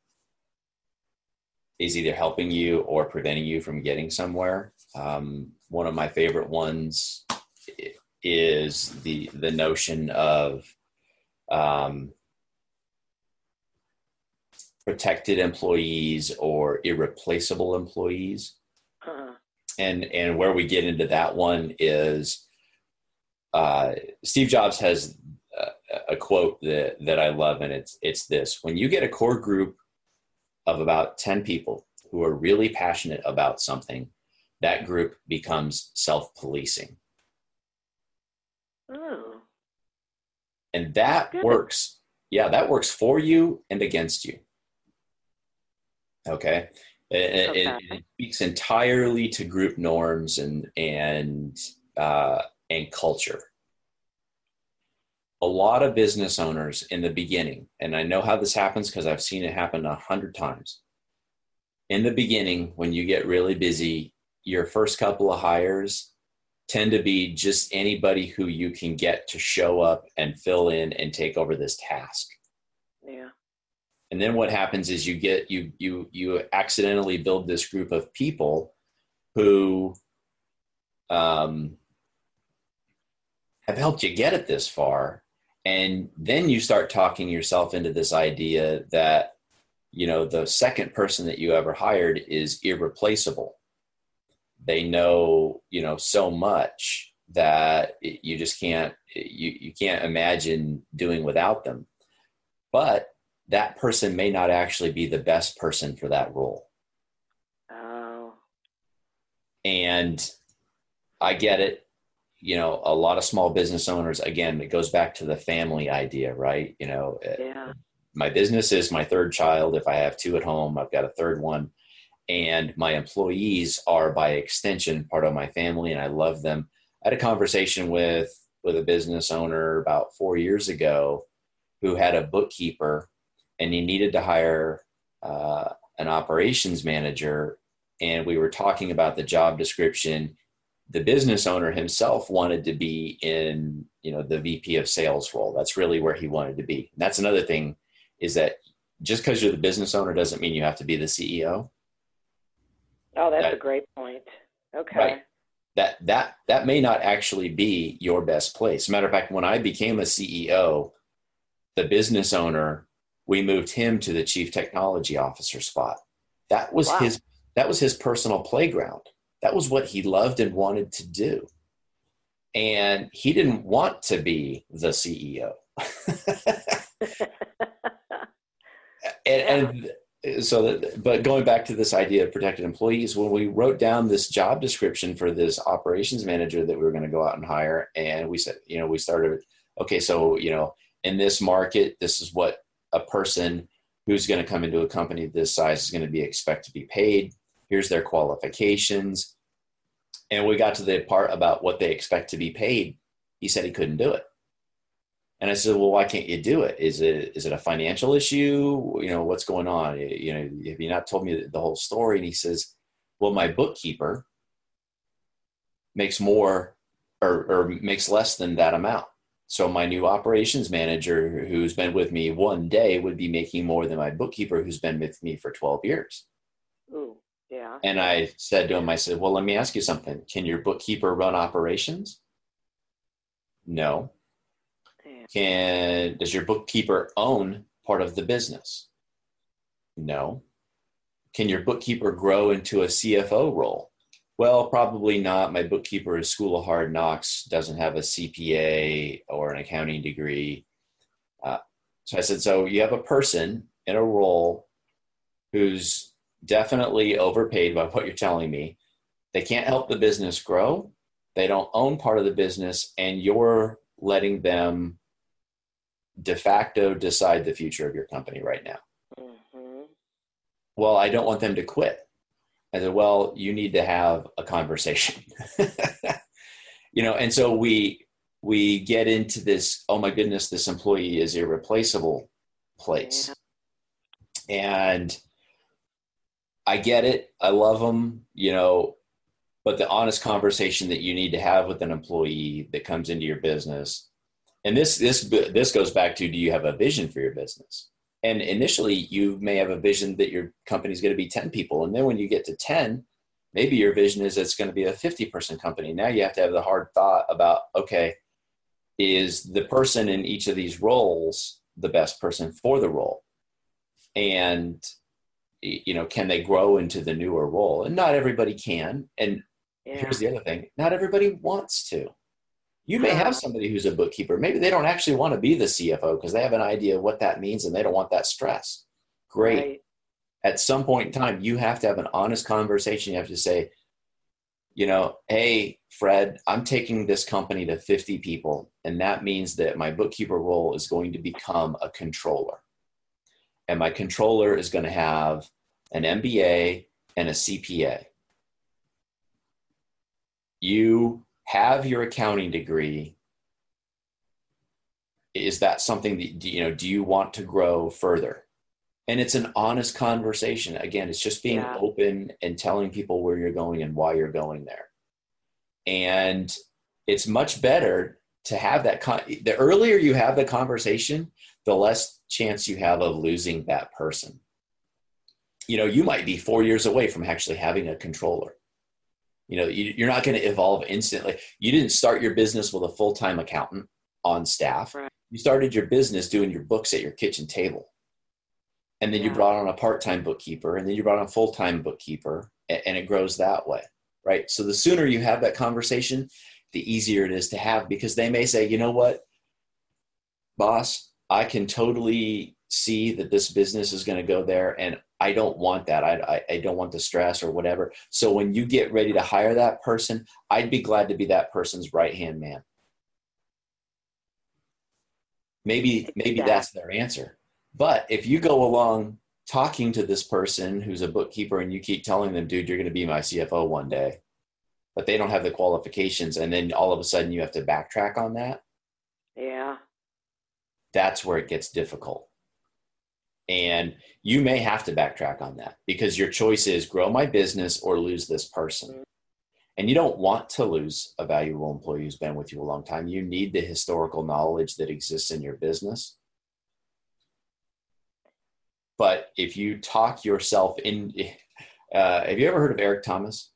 is either helping you or preventing you from getting somewhere. Um, one of my favorite ones is the the notion of um, protected employees or irreplaceable employees. And and where we get into that one is uh, Steve Jobs has a, a quote that that I love, and it's it's this: when you get a core group of about ten people who are really passionate about something that group becomes self policing. Oh. And that Good. works. Yeah, that works for you and against you. Okay. It, okay. It, it, speaks entirely to group norms and and uh, and culture. A lot of business owners in the beginning, and I know how this happens because I've seen it happen a hundred times. In the beginning, when you get really busy, your first couple of hires tend to be just anybody who you can get to show up and fill in and take over this task. Yeah. And then what happens is you get you you you accidentally build this group of people who um, have helped you get it this far. And then you start talking yourself into this idea that you know the second person that you ever hired is irreplaceable. They know you know so much that you just can't you, you can't imagine doing without them. But that person may not actually be the best person for that role. Oh. And i get it. You know a lot of small business owners again it goes back to the family idea right? You know eh, yeah. my business is my third child. If i have two at home i've got a third one. And my employees are by extension part of my family and i love them. I had a conversation with with a business owner about four years ago who had a bookkeeper and he needed to hire uh, an operations manager and we were talking about the job description the business owner himself wanted to be in you know the vp of sales role that's really where he wanted to be and that's another thing is that just because you're the business owner doesn't mean you have to be the ceo Oh, that's that, a great point. Okay. Right. That that that may not actually be your best place. Matter of fact, when I became a CEO, the business owner, we moved him to the chief technology officer spot. That was wow. his that was his personal playground. That was what he loved and wanted to do. And he didn't want to be the CEO. and, and so that, but going back to this idea of protected employees, when we wrote down this job description for this operations manager that we were going to go out and hire, and we said, you know, we started, okay, so, you know, in this market, this is what a person who's going to come into a company this size is going to be expect to be paid. Here's their qualifications. And we got to the part about what they expect to be paid. He said he couldn't do it. And I said, well, why can't you do it? Is it is it a financial issue? You know, what's going on? You know, have you not told me the whole story? And he says, well, my bookkeeper makes more or, or makes less than that amount. So my new operations manager who's been with me one day would be making more than my bookkeeper who's been with me for 12 years. Ooh, yeah. And I said to him, I said, well, let me ask you something. Can your bookkeeper run operations? No. yeah. Can, does your bookkeeper own part of the business? No. Can your bookkeeper grow into a CFO role? Well, probably not. My bookkeeper is School of Hard Knocks, doesn't have a CPA or an accounting degree. Uh, so I said, so you have a person in a role who's definitely overpaid by what you're telling me. They can't help the business grow. They don't own part of the business, and you're letting them de facto decide the future of your company right now. Mm-hmm. Well, I don't want them to quit. I said, well, you need to have a conversation. you know, and so we we get into this, oh my goodness, this employee is irreplaceable place. Yeah. And I get it. I love them, you know, but the honest conversation that you need to have with an employee that comes into your business. And this this this goes back to do you have a vision for your business? And initially, you may have a vision that your company is going to be 10 people. And then when you get to 10, maybe your vision is it's going to be a 50 person company. Now you have to have the hard thought about okay, is the person in each of these roles the best person for the role? And you know, can they grow into the newer role? And not everybody can. And yeah. here's the other thing not everybody wants to. You may have somebody who's a bookkeeper. Maybe they don't actually want to be the CFO because they have an idea of what that means and they don't want that stress. Great. Right. At some point in time, you have to have an honest conversation. You have to say, you know, hey, Fred, I'm taking this company to 50 people, and that means that my bookkeeper role is going to become a controller. And my controller is going to have an MBA and a CPA. You have your accounting degree is that something that you know do you want to grow further? And it's an honest conversation. Again it's just being yeah. open and telling people where you're going and why you're going there. And it's much better to have that con- the earlier you have the conversation the less chance you have of losing that person. You know you might be four years away from actually having a controller you know you, are not going to evolve instantly. You didn't start your business with a full-time accountant on staff. Right. you started your business doing your books at your kitchen table. And then yeah. you brought on a part-time bookkeeper and then you brought on a full-time bookkeeper and, and it grows that way right? So the sooner you have that conversation the easier it is to have because they may say you know what? Boss i can totally see that this business is going to go there and I don't want that. I, I, I, don't want the stress or whatever. So when you get ready to hire that person, I'd be glad to be that person's right hand man. Maybe maybe that's their answer. But if you go along talking to this person who's a bookkeeper and you keep telling them, dude, you're going to be my CFO one day, but they don't have the qualifications, and then all of a sudden you have to backtrack on that. Yeah. That's where it gets difficult and you may have to backtrack on that because your choice is grow my business or lose this person. And you don't want to lose a valuable employee who's been with you a long time. You need the historical knowledge that exists in your business. But if you talk yourself in, uh, have you ever heard of Eric Thomas?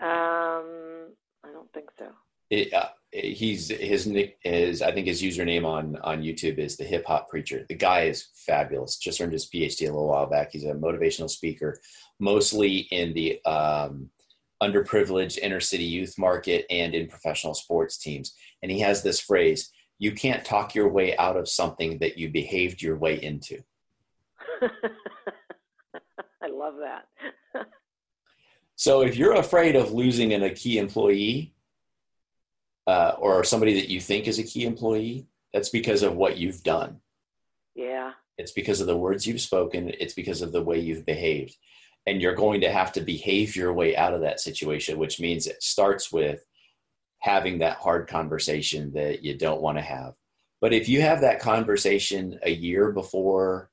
Um, I don't think so. It, uh, he's his nick is I think his username on on YouTube is the hip hop preacher. The guy is fabulous. Just earned his PhD a little while back. He's a motivational speaker, mostly in the um, underprivileged inner city youth market and in professional sports teams. And he has this phrase: "You can't talk your way out of something that you behaved your way into." I love that. so if you're afraid of losing an, a key employee uh, or somebody that you think is a key employee, that's because of what you've done. Yeah. It's because of the words you've spoken, it's because of the way you've behaved. And you're going to have to behave your way out of that situation, which means it starts with having that hard conversation that you don't want to have. But if you have that conversation a year before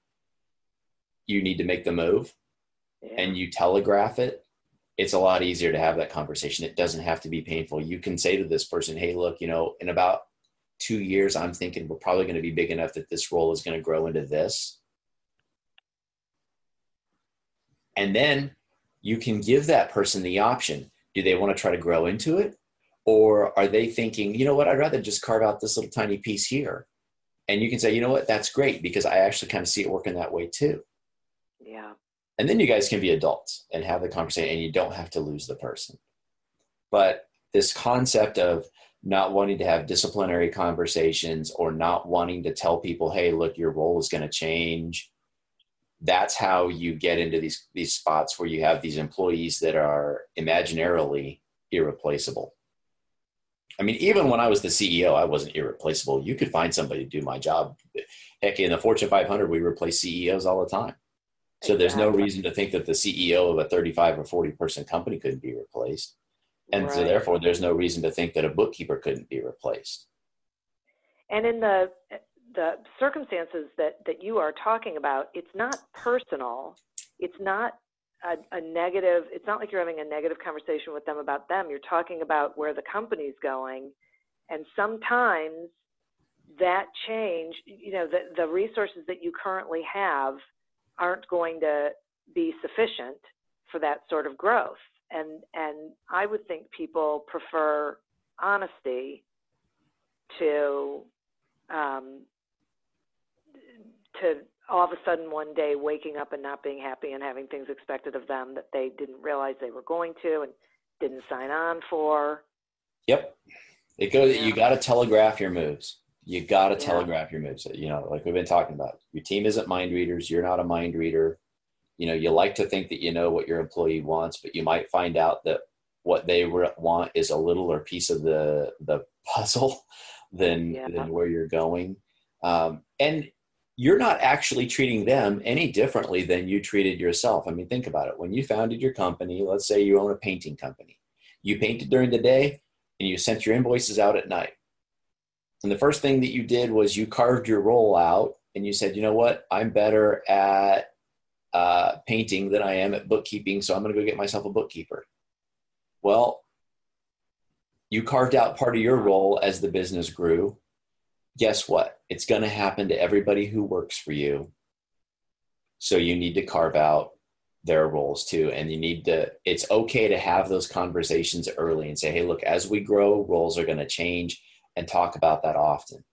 you need to make the move yeah. and you telegraph it it's a lot easier to have that conversation. It doesn't have to be painful. You can say to this person, hey, look, you know, in about two years, I'm thinking we're probably going to be big enough that this role is going to grow into this. And then you can give that person the option. Do they want to try to grow into it? Or are they thinking, you know what, I'd rather just carve out this little tiny piece here? And you can say, you know what, that's great because I actually kind of see it working that way too. Yeah. And then you guys can be adults and have the conversation and you don't have to lose the person. But this concept of not wanting to have disciplinary conversations or not wanting to tell people, hey, look, your role is going to change. That's how you get into these these spots where you have these employees that are imaginarily irreplaceable. I mean, even when I was the CEO, I wasn't irreplaceable. You could find somebody to do my job. Heck, in the Fortune 500, we replace CEOs all the time. So exactly. there's no reason to think that the CEO of a 35 or 40 person company couldn't be replaced. And right. so therefore there's no reason to think that a bookkeeper couldn't be replaced. And in the the circumstances that that you are talking about, it's not personal. It's not a, a, negative it's not like you're having a negative conversation with them about them you're talking about where the company's going and sometimes that change you know the, the resources that you currently have aren't going to be sufficient for that sort of growth and and i would think people prefer honesty to um, to all of a sudden one day waking up and not being happy and having things expected of them that they didn't realize they were going to and didn't sign on for. Yep. It goes yeah. you got to telegraph your moves. You got to yeah. telegraph your moves. You know, like we've been talking about. Your team isn't mind readers, you're not a mind reader. You know, you like to think that you know what your employee wants, but you might find out that what they want is a little or piece of the the puzzle than yeah. than where you're going. Um, and you're not actually treating them any differently than you treated yourself. I mean, think about it. When you founded your company, let's say you own a painting company, you painted during the day and you sent your invoices out at night. And the first thing that you did was you carved your role out and you said, you know what, I'm better at uh, painting than I am at bookkeeping, so I'm going to go get myself a bookkeeper. Well, you carved out part of your role as the business grew guess what? It's going to happen to everybody who works for you. So you need to carve out their roles too. And you need to, it's okay to have those conversations early and say, hey, look, as we grow, roles are going to change and talk about that often.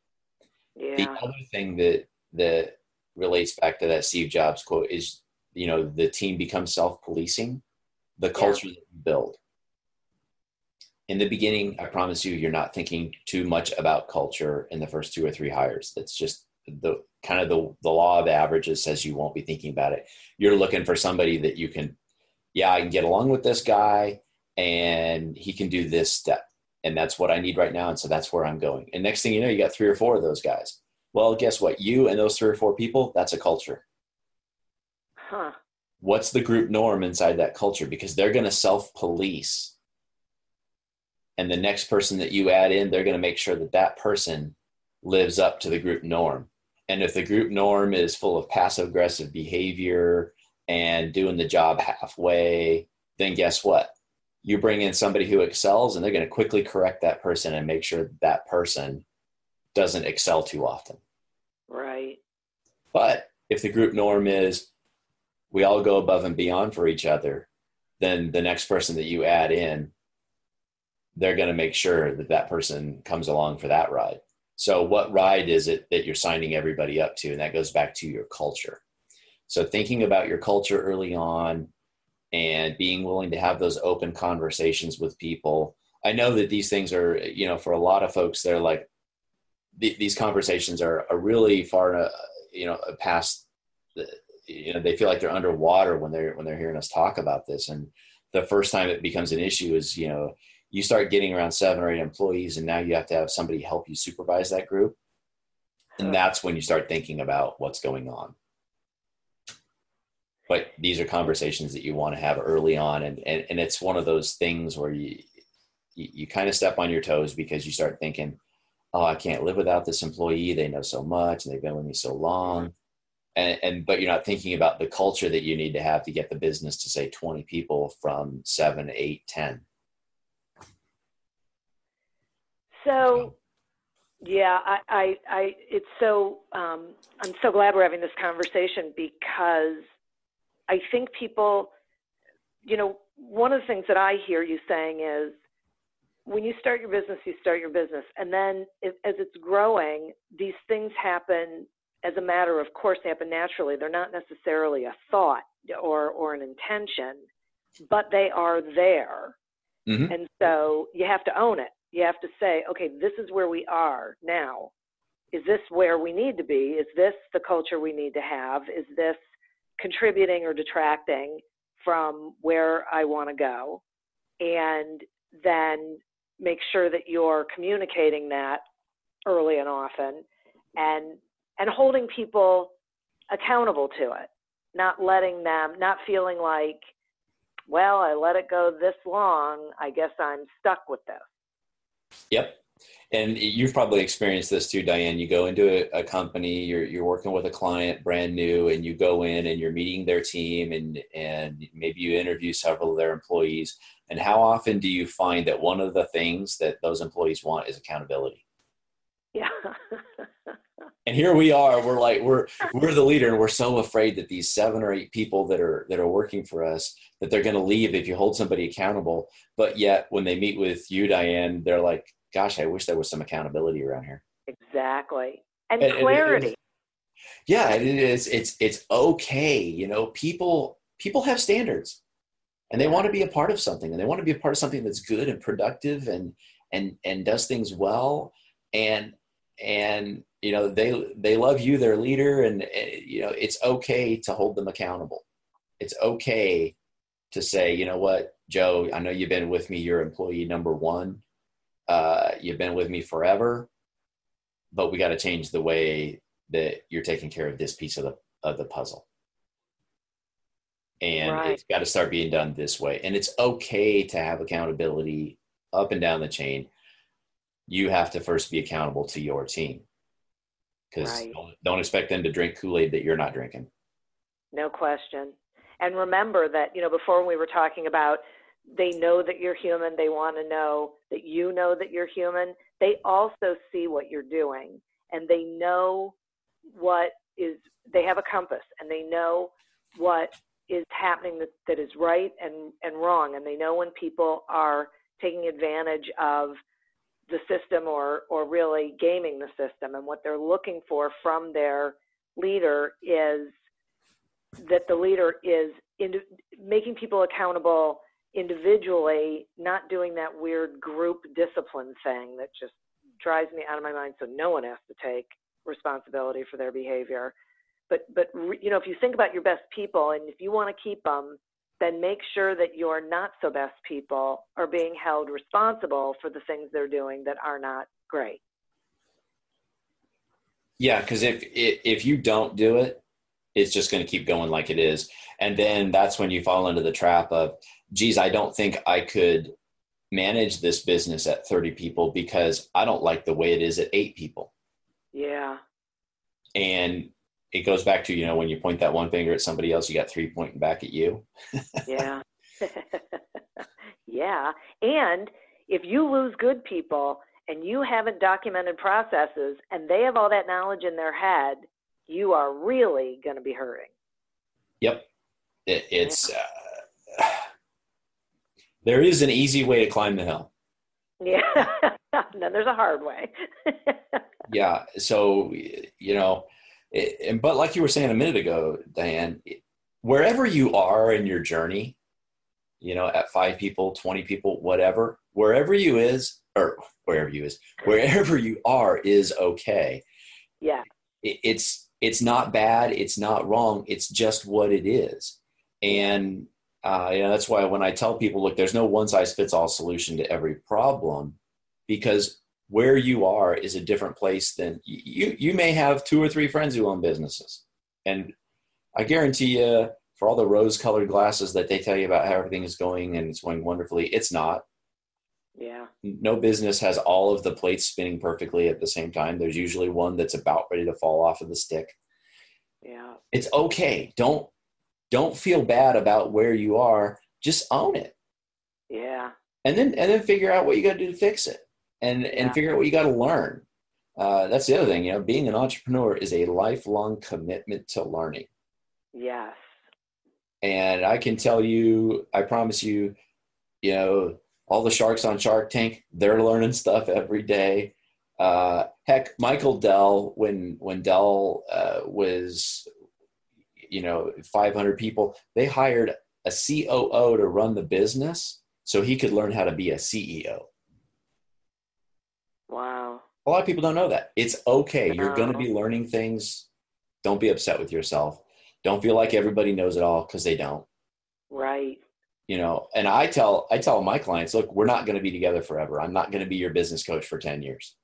Yeah. The other thing that, that relates back to that Steve Jobs quote is, you know, the team becomes self policing, the culture yeah. that you build in the beginning, I promise you, you're not thinking too much about culture in the first two or three hires. That's just the kind of the, the law of averages says you won't be thinking about it. You're looking for somebody that you can, yeah, I can get along with this guy and he can do this step. And that's what I need right now. And so that's where I'm going. And next thing you know, you got three or four of those guys. Well, guess what? You and those three or four people, that's a culture. Huh. What's the group norm inside that culture? Because they're going to self police and the next person that you add in they're going to make sure that that person lives up to the group norm and if the group norm is full of passive aggressive behavior and doing the job halfway then guess what you bring in somebody who excels and they're going to quickly correct that person and make sure that person doesn't excel too often right but if the group norm is we all go above and beyond for each other then the next person that you add in they're going to make sure that that person comes along for that ride. So, what ride is it that you're signing everybody up to? And that goes back to your culture. So, thinking about your culture early on and being willing to have those open conversations with people. I know that these things are, you know, for a lot of folks, they're like, th- these conversations are, are really far, uh, you know, past, the, you know, they feel like they're underwater when they're when they're hearing us talk about this. And the first time it becomes an issue is, you know, you start getting around seven or eight employees and now you have to have somebody help you supervise that group and that's when you start thinking about what's going on but these are conversations that you want to have early on and, and, and it's one of those things where you, you, you kind of step on your toes because you start thinking oh i can't live without this employee they know so much and they've been with me so long and, and but you're not thinking about the culture that you need to have to get the business to say 20 people from seven, eight, ten. So, yeah, I, I, I it's so um, I'm so glad we're having this conversation because I think people, you know, one of the things that I hear you saying is when you start your business, you start your business, and then it, as it's growing, these things happen as a matter of course. They happen naturally. They're not necessarily a thought or or an intention, but they are there, mm-hmm. and so you have to own it. You have to say, okay, this is where we are now. Is this where we need to be? Is this the culture we need to have? Is this contributing or detracting from where I want to go? And then make sure that you're communicating that early and often and and holding people accountable to it not letting them not feeling like well i let it go this long i guess i'm stuck with this yep and you've probably experienced this too diane you go into a, a, company you're, you're working with a client brand new and you go in and you're meeting their team and and maybe you interview several of their employees and how often do you find that one of the things that those employees want is accountability? Yeah. and here we are. We're like we're we're the leader, and we're so afraid that these seven or eight people that are that are working for us that they're going to leave if you hold somebody accountable. But yet, when they meet with you, Diane, they're like, "Gosh, I wish there was some accountability around here." Exactly, and, and clarity. And yeah, it is. It's it's okay. You know, people people have standards and they want to be a part of something and they want to be a part of something that's good and productive and and and does things well and and you know they they love you their leader and, eh, you know it's okay to hold them accountable it's okay to say you know what joe i know you've been with me you're employee number one uh, you've been with me forever but we got to change the way that you're taking care of this piece of the of the puzzle. And right. it's got to start being done this way. And it's okay to have accountability up and down the chain. You have to first be accountable to your team. Because right. don't, don't expect them to drink kool-aid that you're not drinking. No question. And remember that you know before we were talking about they know that you're human they want to know that you know that you're human they also see what you're doing and they know what is they have a compass and they know what is happening that, that is right and, and wrong. And they know when people are taking advantage of the system or, or really gaming the system. And what they're looking for from their leader is that the leader is in, making people accountable individually, not doing that weird group discipline thing that just drives me out of my mind. So no one has to take responsibility for their behavior but but you know if you think about your best people and if you want to keep them then make sure that your not so best people are being held responsible for the things they're doing that are not great yeah because if if you don't do it it's just going to keep going like it is and then that's when you fall into the trap of geez i don't think i could manage this business at 30 people because i don't like the way it is at eight people. Yeah. And it goes back to you know when you point that one finger at somebody else you got three pointing back at you. Yeah. Yeah. And if you lose good people and you haven't documented processes and they have all that knowledge in their head you are really going to be hurting. Yep. It, it's uh, there is an easy way to climb the hill yeah then there's a hard way yeah so you know it, but like you were saying a minute ago, Diane, wherever you are in your journey, you know, at five people, 20 people, whatever, wherever you is, or wherever you is, wherever you are is okay. Yeah. It, it's, it's not bad. It's not wrong. It's just what it is. And, uh, you know, that's why when I tell people, look, there's no one size fits all solution to every problem because where you are is a different place than you you may have two or three friends who own businesses. And i guarantee you for all the rose colored glasses that they tell you about how everything is going and it's going wonderfully it's not. Yeah. No business has all of the plates spinning perfectly at the same time. There's usually one that's about ready to fall off of the stick. Yeah. It's okay. Don't don't feel bad about where you are. Just own it. Yeah. And then and then figure out what you got to do to fix it, and and figure out what you got to learn. Uh, that's the other thing. You know, being an entrepreneur is a lifelong commitment to learning. Yes. And I can tell you, I promise you, you know, all the sharks on Shark Tank, they're learning stuff every day. Uh, heck, Michael Dell, when when Dell uh, was, you know, 500 people, they hired a COO to run the business so he could learn how to be a CEO. Wow. A lot of people don't know that. It's okay. You're going to be learning things. Don't be upset with yourself. Don't feel like everybody knows it all because they don't. Right. you know and i tell i tell my clients look we're not going to be together forever i'm not going to be your business coach for 10 years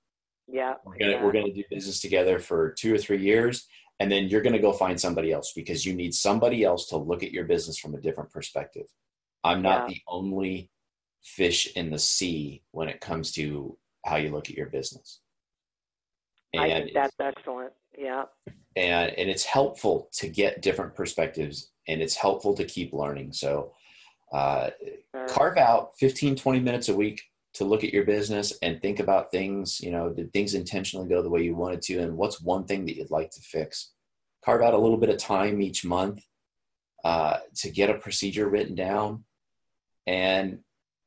Yeah. we're going going to do business together for two or three years and then you're going to go find somebody else because you need somebody else to look at your business from a different perspective i'm not Yeah. the only fish in the sea when it comes to how you look at your business I and think that's excellent. Yeah. and and it's helpful to get different perspectives and it's helpful to keep learning so uh, Sure. carve out 15 20 minutes a week to look at your business and think about things you know did things intentionally go the way you wanted to and what's one thing that you'd like to fix? Carve out a little bit of time each month uh, to get a procedure written down and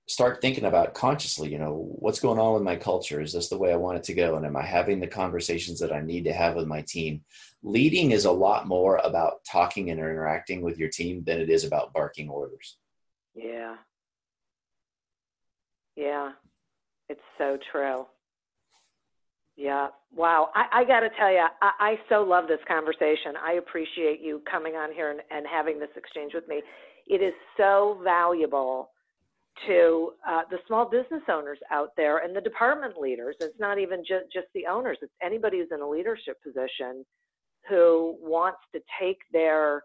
start thinking about consciously you know what's going on with my culture? Is this the way i want it to go? And am i having the conversations that i need to have with my team? Leading is a lot more about talking and interacting with your team than it is about barking orders. Yeah. Yeah. It's so true. Yeah. Wow. I, I got to tell you, I, I so love this conversation. I appreciate you coming on here and, and having this exchange with me. It is so valuable to uh, the small business owners out there and the department leaders. It's not even just, just the owners, it's anybody who's in a leadership position who wants to take their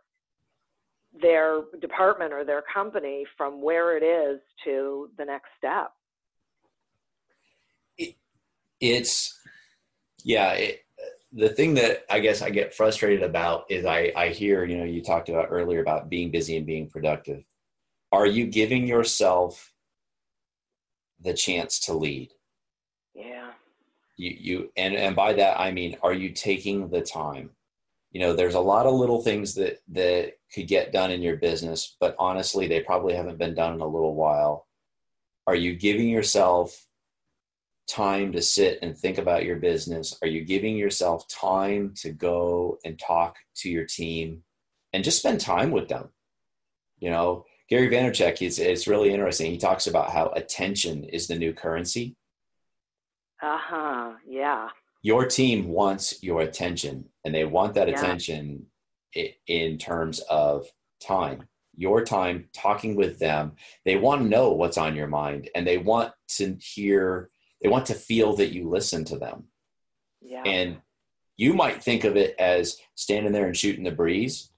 their department or their company from where it is to the next step. It's yeah it, the thing that i guess i get frustrated about is i i hear you know you talked about earlier about being busy and being productive. Are you giving yourself the chance to lead? Yeah. you you and and by that i mean are you taking the time? You know there's a lot of little things that that could get done in your business but honestly they probably haven't been done in a little while. Are you giving yourself time to sit and think about your business are you giving yourself time to go and talk to your team and just spend time with them you know gary vaynerchuk is it's really interesting he talks about how attention is the new currency Uh huh. Yeah. your team wants your attention and they want that Yeah. attention in terms of time your time talking with them they want to know what's on your mind and they want to hear they want to feel that you listen to them. Yeah. and you might think of it as standing there and shooting the breeze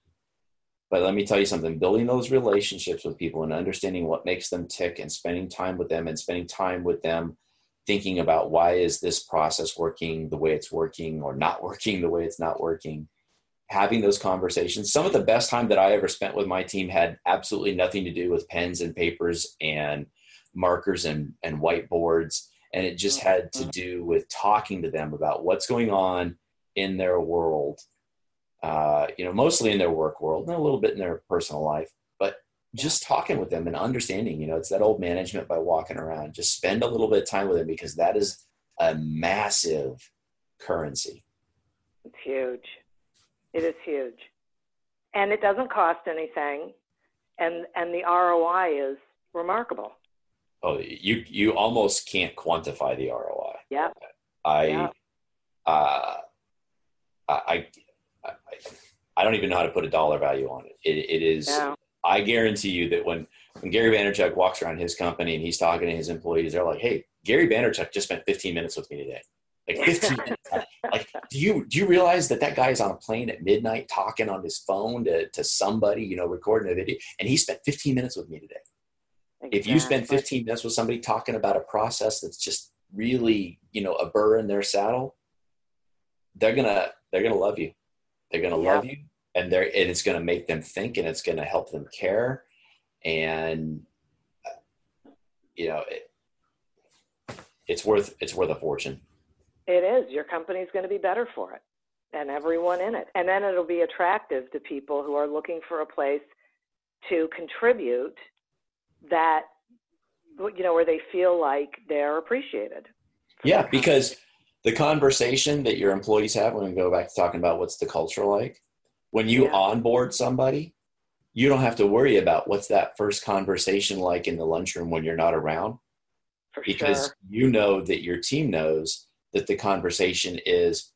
but let me tell you something building those relationships with people and understanding what makes them tick and spending time with them and spending time with them thinking about why is this process working the way it's working or not working the way it's not working having those conversations. Some of the best time that i ever spent with my team had absolutely nothing to do with pens and papers and markers and, and whiteboards and it just had to do with talking to them about what's going on in their world uh, you know mostly in their work world and a little bit in their personal life but just talking with them and understanding you know it's that old management by walking around just spend a little bit of time with them because that is a massive currency It's huge. It is huge. And it doesn't cost anything. And and the ROI is remarkable. Oh you you almost can't quantify the roi Yep. i Yeah. uh, I, I i don't even know how to put a dollar value on it it, it is Yeah. I guarantee you that when, when Gary Vaynerchuk walks around his company and he's talking to his employees, they're like, "Hey, Gary Vaynerchuk just spent 15 minutes with me today." Like 15 minutes. Like, do you do you realize that that guy is on a plane at midnight talking on his phone to, to somebody, you know, recording a video, and he spent 15 minutes with me today. If you spend 15 minutes with somebody talking about a process that's just really, you know, a burr in their saddle, they're gonna they're gonna love you. They're gonna love you. and they're and it's going to make them think and it's going to help them care. And uh, you know it, it's worth it's worth a fortune. It is. Your company's going to be better for it and everyone in it. And then it'll be attractive to people who are looking for a place to contribute that you know where they feel like they're appreciated yeah because the conversation that your employees have when we go back to talking about what's the culture like when you yeah. onboard somebody you don't have to worry about what's that first conversation like in the lunchroom when you're not around For because sure. you know that your team knows that the conversation is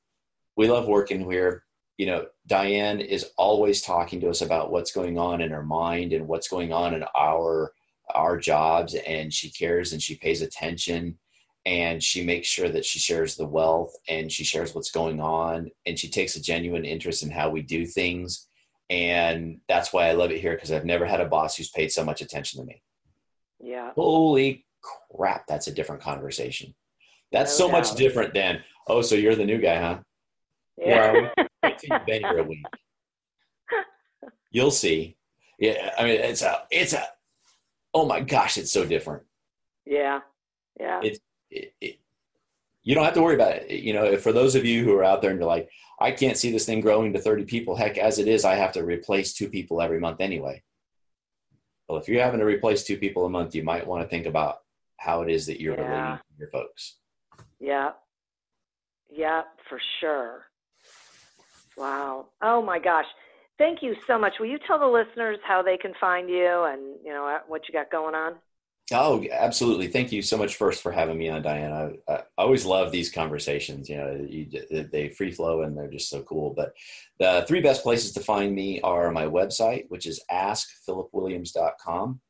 we love working here you know diane is always talking to us about what's going on in her mind and what's going on in our our jobs and she cares and she pays attention and she makes sure that she shares the wealth and she shares what's going on and she takes a genuine interest in how we do things. And that's why i love it here because i've never had a boss who's paid so much attention to me. Yeah. Holy crap that's a different conversation. That's no so doubt. much different than oh so you're the new guy huh? Yeah. You've been here a week. You'll see. Yeah i mean it's a it's a oh my gosh it's so different yeah yeah it's it, it, you don't have to worry about it. You know, for those of you who are out there and you're like, I can't see this thing growing to 30 people. Heck, as it is, I have to replace two people every month anyway. Well, if you're having to replace two people a month, you might want to think about how it is that you're Yeah. relating to your folks. Yeah. Yeah, for sure. Wow. Oh my gosh. Thank you so much. Will you tell the listeners how they can find you and, you know, what you got going on? Oh, absolutely. Thank you so much first for having me on, Diana. I, I always love these conversations. You know, you, they free flow and they're just so cool. But the three best places to find me are my website, which is askphilipwilliams.com.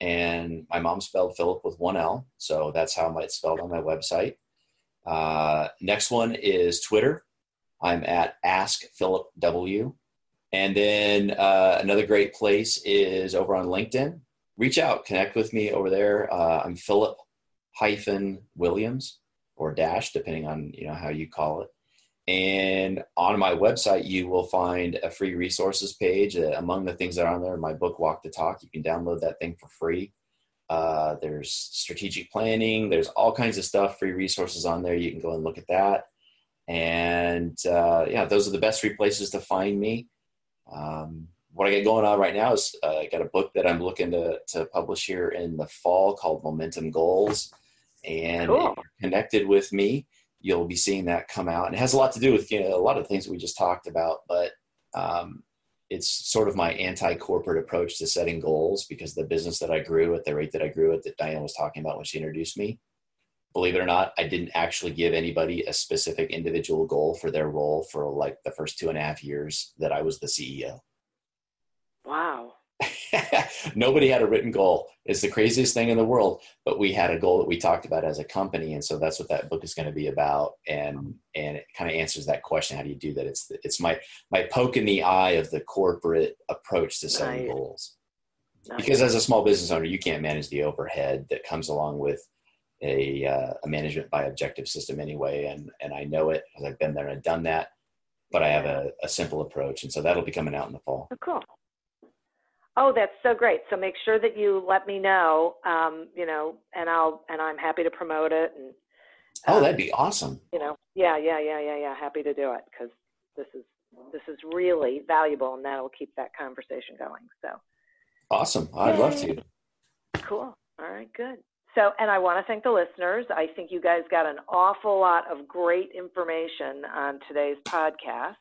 And my mom spelled Philip with one L. So that's how it's spelled on my website. Uh, next one is Twitter. I'm at Ask Philip W. And then uh, another great place is over on LinkedIn reach out, connect with me over there. Uh, I'm Philip hyphen Williams or dash, depending on you know how you call it. And on my website, you will find a free resources page. Uh, among the things that are on there, my book Walk the Talk. You can download that thing for free. Uh, there's strategic planning. There's all kinds of stuff, free resources on there. You can go and look at that. And uh, yeah, those are the best three places to find me. Um, what I got going on right now is uh, I got a book that I'm looking to, to publish here in the fall called Momentum Goals. And Cool. if you're connected with me, you'll be seeing that come out. And it has a lot to do with you know, a lot of things we just talked about, but um, it's sort of my anti-corporate approach to setting goals because the business that I grew at the rate that I grew at that Diane was talking about when she introduced me, believe it or not, I didn't actually give anybody a specific individual goal for their role for like the first two and a half years that I was the CEO. Wow. Nobody had a written goal. It's the craziest thing in the world, but we had a goal that we talked about as a company, and so that's what that book is going to be about. And and it kind of answers that question: How do you do that? It's it's my my poke in the eye of the corporate approach to setting Nice. goals. Nice. Because as a small business owner, you can't manage the overhead that comes along with a uh, a management by objective system anyway. And and I know it because I've been there and done that. But I have a, a simple approach, and so that'll be coming out in the fall. Oh, cool. Oh, that's so great. So make sure that you let me know, um, you know, and I'll and I'm happy to promote it. And Oh, um, that'd be awesome. you know, yeah, yeah, yeah, yeah, yeah. Happy to do it because this is this is really valuable, and that'll keep that conversation going. So Awesome. I'd love to. cool. All right, good. So, and I want to thank the listeners. I think you guys got an awful lot of great information on today's podcast.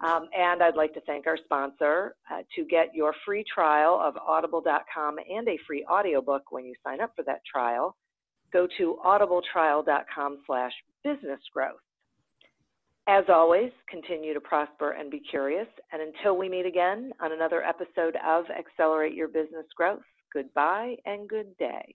Um, and I'd like to thank our sponsor. Uh, to get your free trial of audible.com and a free audiobook when you sign up for that trial, go to audibletrial.com slash business growth. As always, continue to prosper and be curious. And until we meet again on another episode of Accelerate Your Business Growth, goodbye and good day.